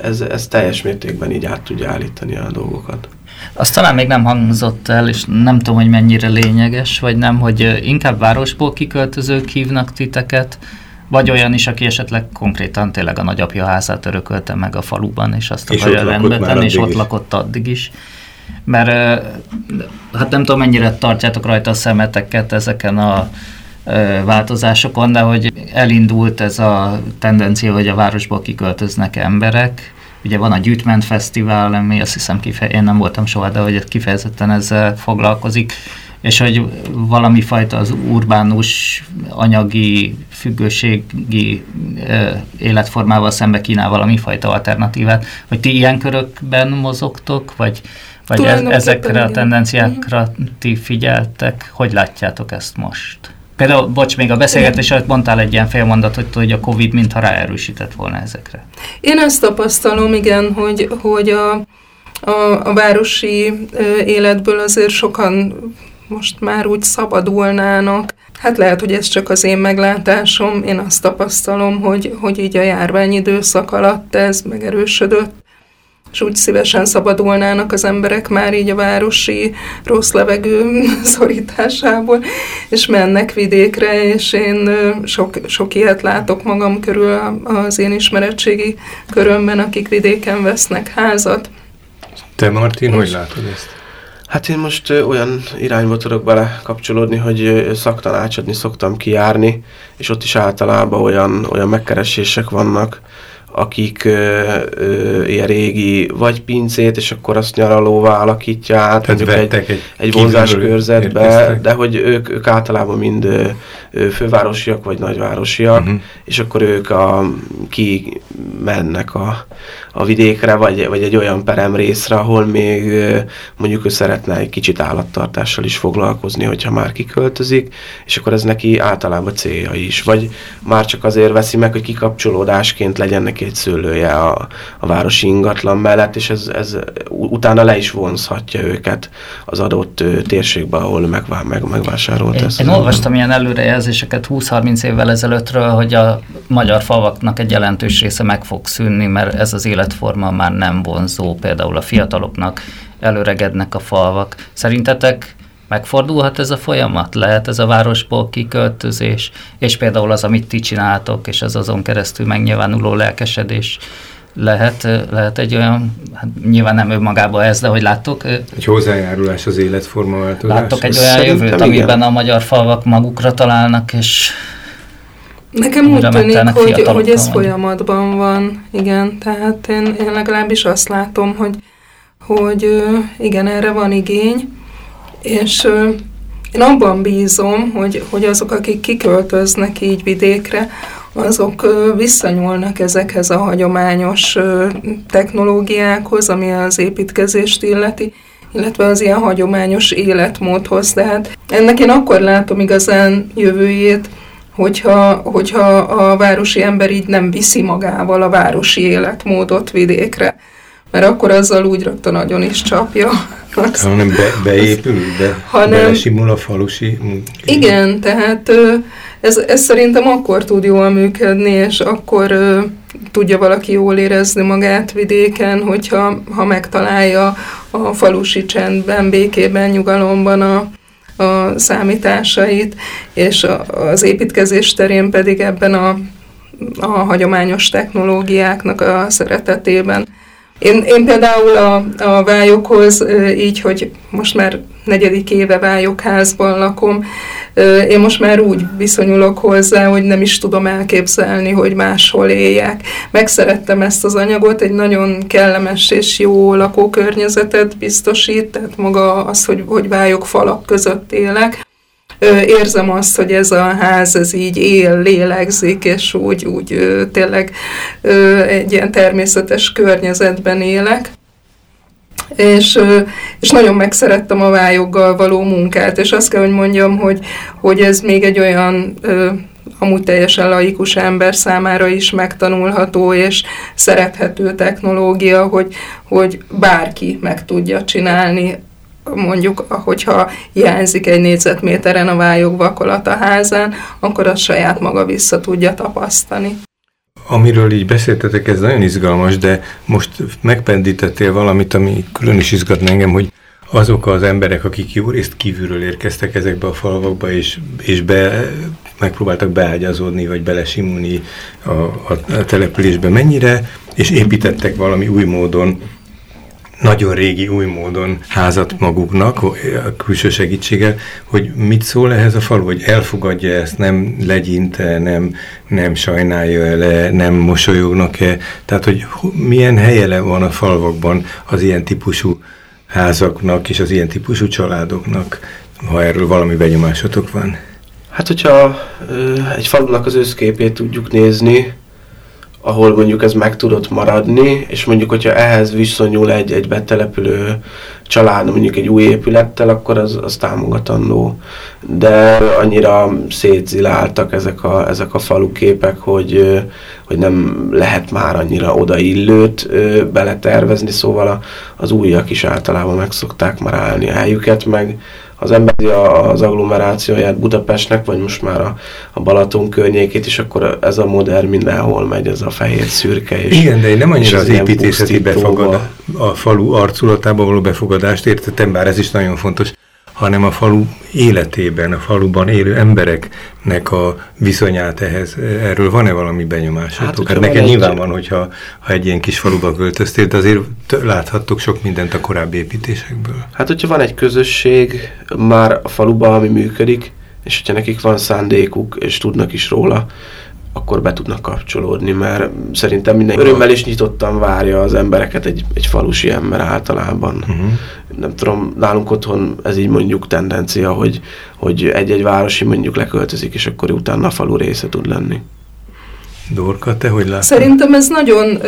ez, ez teljes mértékben így át tudja állítani a dolgokat. Azt talán még nem hangzott el, és nem tudom, hogy mennyire lényeges, vagy nem, hogy inkább városból kiköltözők hívnak titeket, vagy olyan is, aki esetleg konkrétan tényleg a nagyapja házát örökölte meg a faluban, és azt És akarja rendbe tenni, és ott is. lakott addig is. Mert hát nem tudom, mennyire tartjátok rajta a szemeteket ezeken a változásokon, de hogy elindult ez a tendencia, hogy a városból kiköltöznek emberek. Ugye van a Gyűjtment Fesztivál, ami azt hiszem, kife- én nem voltam soha, de hogy ez kifejezetten ezzel foglalkozik, és hogy valami fajta az urbánus anyagi függőségi ö, életformával szembe kínál valami fajta alternatívát. Hogy ti ilyen körökben mozogtok, vagy, vagy ezekre a tendenciákra ti figyeltek? Hogy látjátok ezt most? Például, bocs, még a beszélgetés előtt mondtál egy ilyen félmondatot, hogy a Covid mintha ráerősített volna ezekre. Én ezt tapasztalom, igen, hogy, hogy a, a, a városi életből azért sokan most már úgy szabadulnának. Hát lehet, hogy ez csak az én meglátásom. Én azt tapasztalom, hogy, hogy így a járványidőszak alatt ez megerősödött, és úgy szívesen szabadulnának az emberek már így a városi rossz levegő szorításából, és mennek vidékre, és én sok, sok ilyet látok magam körül a- az én ismeretségi körömben, akik vidéken vesznek házat. Te, Martin, hogy látod ezt? Hát én most olyan irányba tudok bele kapcsolódni, hogy szaktanácsadni szoktam kijárni, és ott is általában olyan, olyan megkeresések vannak, akik ö, ö, ilyen régi vagy pincét, és akkor azt nyaralóvá alakítja át, Tehát mondjuk egy, egy, egy vonzáskörzetbe, érkeztek. de hogy ők, ők általában mind ö, ö, fővárosiak vagy nagyvárosiak, Mhm. és akkor ők a, ki mennek a, a vidékre, vagy, vagy egy olyan peremrészre, ahol még ö, mondjuk ő szeretne egy kicsit állattartással is foglalkozni, hogyha már kiköltözik, és akkor ez neki általában célja is. Vagy már csak azért veszi meg, hogy kikapcsolódásként legyen neki egy szőlője a, a városi ingatlan mellett, és ez, ez utána le is vonzhatja őket az adott térségbe, ahol megvá, meg, megvásárolt Én, ezt. én az olvastam ilyen előrejelzéseket 20-30 évvel ezelőttről, hogy a magyar falvaknak egy jelentős része meg fog szűnni, mert ez az életforma már nem vonzó, például a fiataloknak előregednek a falvak. Szerintetek megfordulhat ez a folyamat? Lehet ez a városból kiköltözés? És például az, amit ti csináltok, és az azon keresztül megnyilvánuló lelkesedés, lehet, lehet egy olyan, hát nyilván nem önmagában ez, de hogy láttok, Egy hozzájárulás az életforma változáshoz. Láttok egy olyan Szerintem jövőt, igen. amiben a magyar falvak magukra találnak, és Nekem úgy tűnik, hogy, hogy ez folyamatban van, igen, tehát én, én legalábbis azt látom, hogy, hogy igen, erre van igény, és én abban bízom, hogy, hogy azok, akik kiköltöznek így vidékre, azok visszanyúlnak ezekhez a hagyományos technológiákhoz, ami az építkezést illeti, illetve az ilyen hagyományos életmódhoz. Tehát ennek én akkor látom igazán jövőjét, hogyha, hogyha a városi ember így nem viszi magával a városi életmódot vidékre. Mert akkor azzal úgy rögtön nagyon is csapja. Azt. Hanem be, beépül, be, Hanem- belesimul a falusi... Igen, tehát ez, ez szerintem akkor tud jól működni, és akkor tudja valaki jól érezni magát vidéken, hogyha ha megtalálja a falusi csendben, békében, nyugalomban a, a számításait, és a, az építkezés terén pedig ebben a, a hagyományos technológiáknak a szeretetében. Én, én például a, a vályokhoz így, hogy most már negyedik éve vályokházban lakom, én most már úgy viszonyulok hozzá, hogy nem is tudom elképzelni, hogy máshol éljek. Megszerettem ezt az anyagot, egy nagyon kellemes és jó lakókörnyezetet biztosít, tehát maga az, hogy, hogy vályok falak között élek. Érzem azt, hogy ez a ház, ez így él, lélegzik, és úgy, úgy tényleg egy ilyen természetes környezetben élek. És, és nagyon megszerettem a vályoggal való munkát, és azt kell, hogy mondjam, hogy, hogy ez még egy olyan amúgy teljesen laikus ember számára is megtanulható és szerethető technológia, hogy, hogy bárki meg tudja csinálni mondjuk, hogyha hiányzik egy négyzetméteren a vályog vakolat a házán, akkor azt saját maga vissza tudja tapasztani. Amiről így beszéltetek, ez nagyon izgalmas, de most megpendítettél valamit, ami külön is izgatna engem, hogy azok az emberek, akik jó részt kívülről érkeztek ezekbe a falvakba, és, és be megpróbáltak beágyazódni, vagy belesimulni a, a, településbe mennyire, és építettek valami új módon nagyon régi új módon házat maguknak, a külső segítséggel, hogy mit szól ehhez a falu, hogy elfogadja ezt, nem legyinte, nem, nem sajnálja le, nem mosolyognak-e, tehát hogy milyen helye van a falvakban az ilyen típusú házaknak és az ilyen típusú családoknak, ha erről valami benyomásatok van? Hát, hogyha egy falunak az összképét tudjuk nézni, ahol mondjuk ez meg tudott maradni, és mondjuk, hogyha ehhez viszonyul egy, egy betelepülő család, mondjuk egy új épülettel, akkor az, az támogatandó. De annyira szétziláltak ezek a, ezek a faluképek, hogy, hogy nem lehet már annyira odaillőt beletervezni, szóval az újak is általában meg szokták már állni helyüket, meg az emberi az agglomerációját Budapestnek, vagy most már a, a Balaton környékét, és akkor ez a modern mindenhol megy, ez a fehér szürke. És, Igen, de én nem annyira az építészeti befogad, a falu arculatába való befogadást értettem, bár ez is nagyon fontos, hanem a falu életében, a faluban élő embereknek a viszonyát ehhez. Erről van-e valami benyomásatok? Hát, hát neked nyilván van, hogyha ha egy ilyen kis faluba költöztél, de azért láthattok sok mindent a korábbi építésekből. Hát, hogyha van egy közösség már a faluban, ami működik, és hogyha nekik van szándékuk, és tudnak is róla, akkor be tudnak kapcsolódni, mert szerintem minden örömmel is nyitottan várja az embereket egy, egy falusi ember általában. Uh-huh. Nem tudom, nálunk otthon ez így mondjuk tendencia, hogy, hogy egy-egy városi mondjuk leköltözik, és akkor utána a falu része tud lenni. Dorka, te hogy látod? Szerintem ez nagyon,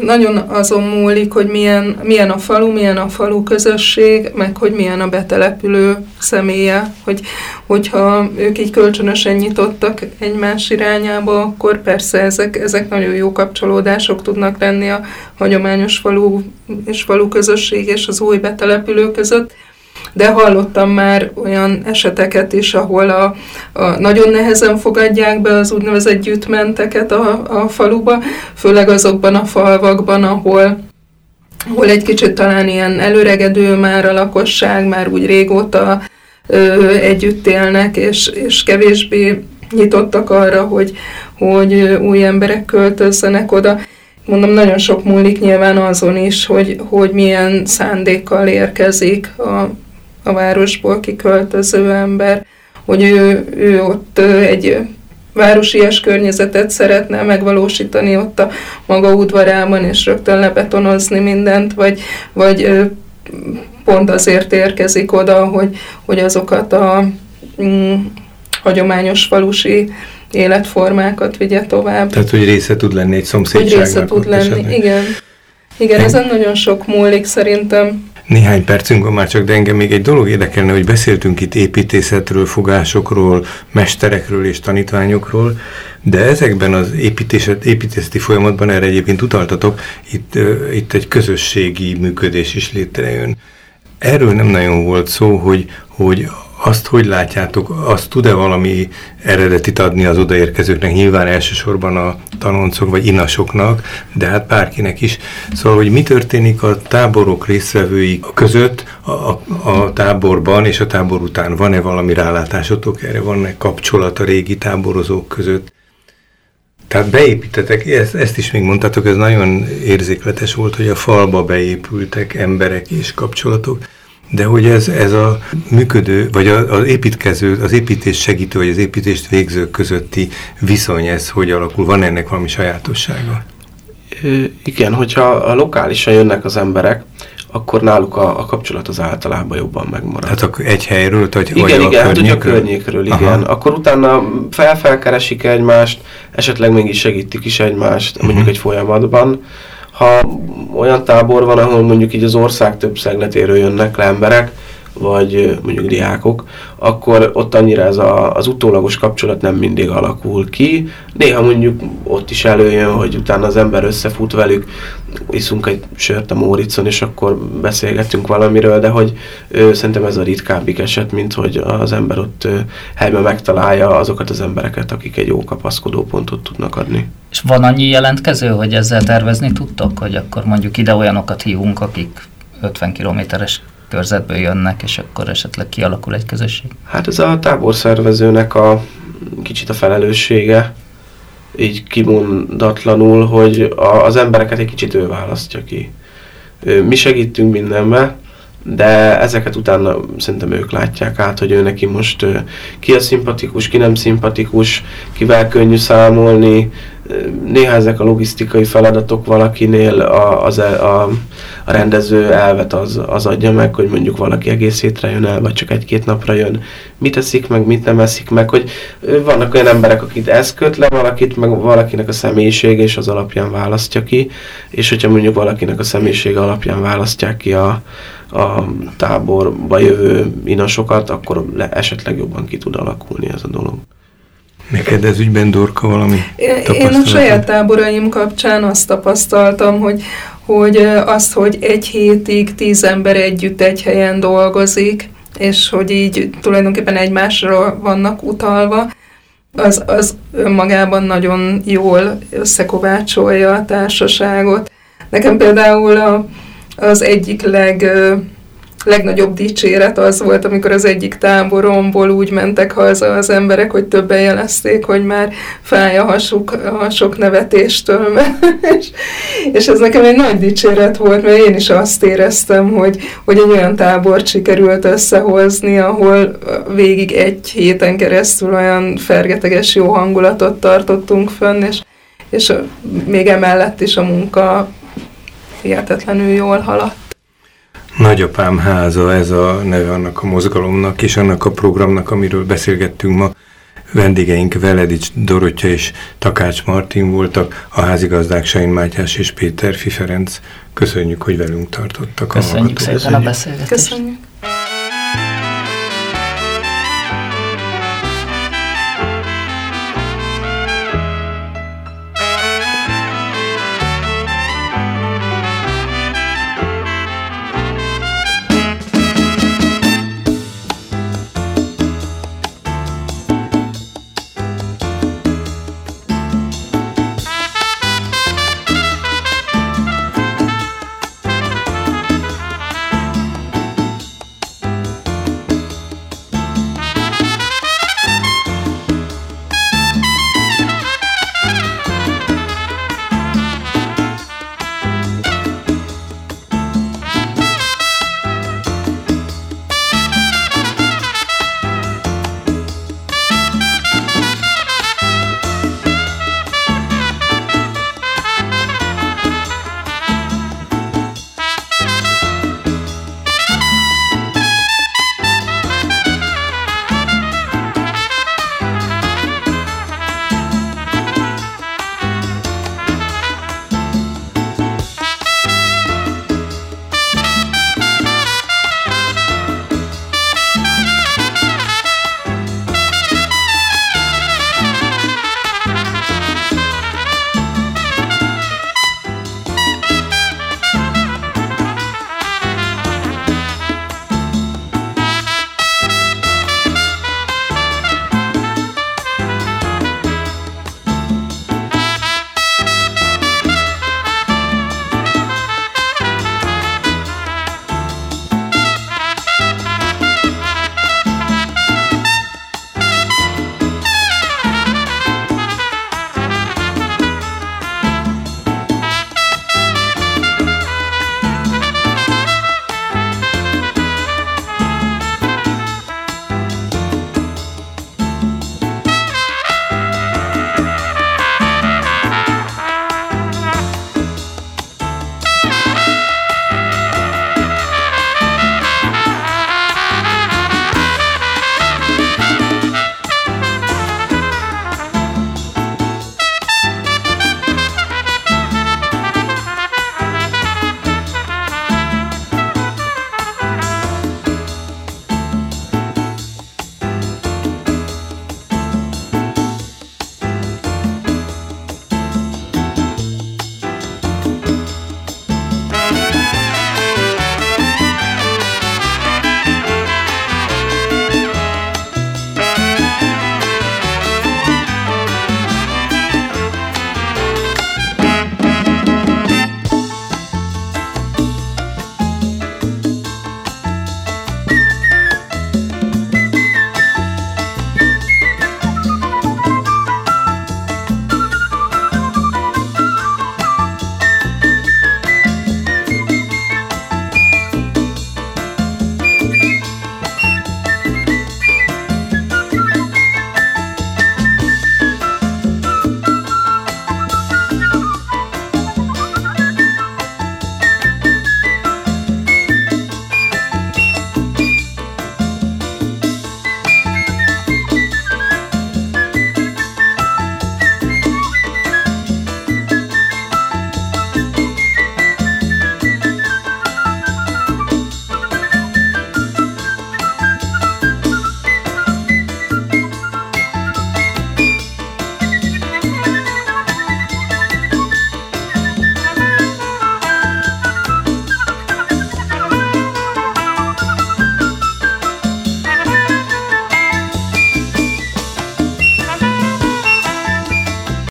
nagyon azon múlik, hogy milyen, milyen a falu, milyen a falu közösség, meg hogy milyen a betelepülő személye, hogy, hogyha ők így kölcsönösen nyitottak egymás irányába, akkor persze ezek, ezek nagyon jó kapcsolódások tudnak lenni a hagyományos falu és falu közösség és az új betelepülő között de hallottam már olyan eseteket is, ahol a, a nagyon nehezen fogadják be az úgynevezett gyűjtmenteket a, a faluba, főleg azokban a falvakban, ahol ahol egy kicsit talán ilyen előregedő már a lakosság, már úgy régóta ö, együtt élnek, és, és kevésbé nyitottak arra, hogy, hogy új emberek költözzenek oda. Mondom, nagyon sok múlik nyilván azon is, hogy, hogy milyen szándékkal érkezik a a városból kiköltöző ember, hogy ő, ő ott egy városias környezetet szeretne megvalósítani ott a maga udvarában, és rögtön lebetonozni mindent, vagy, vagy pont azért érkezik oda, hogy, hogy azokat a mm, hagyományos falusi életformákat vigye tovább. Tehát, hogy része tud lenni egy szomszédságnak. Hogy része tud lenni, esetleg. igen. Igen, ezen nagyon sok múlik szerintem. Néhány percünk van már csak, de engem még egy dolog érdekelne, hogy beszéltünk itt építészetről, fogásokról, mesterekről és tanítványokról, de ezekben az építészeti folyamatban erre egyébként utaltatok, itt, itt egy közösségi működés is létrejön. Erről nem nagyon volt szó, hogy, hogy azt hogy látjátok, azt tud-e valami eredetit adni az odaérkezőknek, nyilván elsősorban a tanoncok vagy inasoknak, de hát bárkinek is. Szóval, hogy mi történik a táborok résztvevői között a, a táborban és a tábor után? Van-e valami rálátásotok erre? Van-e kapcsolat a régi táborozók között? Tehát beépítetek, ezt, ezt is még mondtátok, ez nagyon érzékletes volt, hogy a falba beépültek emberek és kapcsolatok. De hogy ez, ez a működő, vagy az építkező, az építés segítő, vagy az építést végző közötti viszony, ez hogy alakul? Van ennek valami sajátossága? Igen, hogyha a lokálisan jönnek az emberek, akkor náluk a, a kapcsolat az általában jobban megmarad. Tehát akkor egy helyről, vagy, igen, vagy igen, a igen? Hát, a környékről, igen. Aha. Akkor utána felfelkeresik egymást, esetleg mégis segítik is egymást, uh-huh. mondjuk egy folyamatban ha olyan tábor van, ahol mondjuk így az ország több szegletéről jönnek le emberek, vagy mondjuk diákok, akkor ott annyira ez a, az utólagos kapcsolat nem mindig alakul ki. Néha mondjuk ott is előjön, hogy utána az ember összefut velük, iszunk egy sört a Móricon, és akkor beszélgetünk valamiről, de hogy ö, szerintem ez a ritkábbik eset, mint hogy az ember ott ö, helyben megtalálja azokat az embereket, akik egy jó kapaszkodó pontot tudnak adni. És van annyi jelentkező, hogy ezzel tervezni tudtok, hogy akkor mondjuk ide olyanokat hívunk, akik 50 kilométeres körzetből jönnek, és akkor esetleg kialakul egy közösség? Hát ez a táborszervezőnek a kicsit a felelőssége, így kimondatlanul, hogy a, az embereket egy kicsit ő választja ki. Mi segítünk mindenbe, de ezeket utána szerintem ők látják át, hogy ő neki most ki a szimpatikus, ki nem szimpatikus, kivel könnyű számolni. Néha ezek a logisztikai feladatok valakinél a, az, e, a, a rendező elvet az, az adja meg, hogy mondjuk valaki egész hétre jön el, vagy csak egy-két napra jön. Mit eszik meg, mit nem eszik meg, hogy vannak olyan emberek, akit ez köt le valakit, meg valakinek a személyisége és az alapján választja ki, és hogyha mondjuk valakinek a személyisége alapján választják ki a, a táborba jövő inasokat, akkor le, esetleg jobban ki tud alakulni ez a dolog. Neked ez ügyben, Dorka, valami Én a saját táboraim kapcsán azt tapasztaltam, hogy, hogy azt, hogy egy hétig tíz ember együtt egy helyen dolgozik, és hogy így tulajdonképpen egymásra vannak utalva, az, az önmagában nagyon jól összekovácsolja a társaságot. Nekem például a, az egyik leg legnagyobb dicséret az volt, amikor az egyik táboromból úgy mentek haza az emberek, hogy többen jelezték, hogy már fáj a hasuk a sok nevetéstől. és, és ez nekem egy nagy dicséret volt, mert én is azt éreztem, hogy, hogy egy olyan tábor sikerült összehozni, ahol végig egy héten keresztül olyan fergeteges jó hangulatot tartottunk fönn, és, és még emellett is a munka hihetetlenül jól haladt. Nagyapám háza, ez a neve annak a mozgalomnak és annak a programnak, amiről beszélgettünk ma. Vendégeink Veledics Dorottya és Takács Martin voltak, a házigazdák Sain Mátyás és Péter Fiferenc. Köszönjük, hogy velünk tartottak. Köszönjük a szépen a beszélgetést. Köszönjük.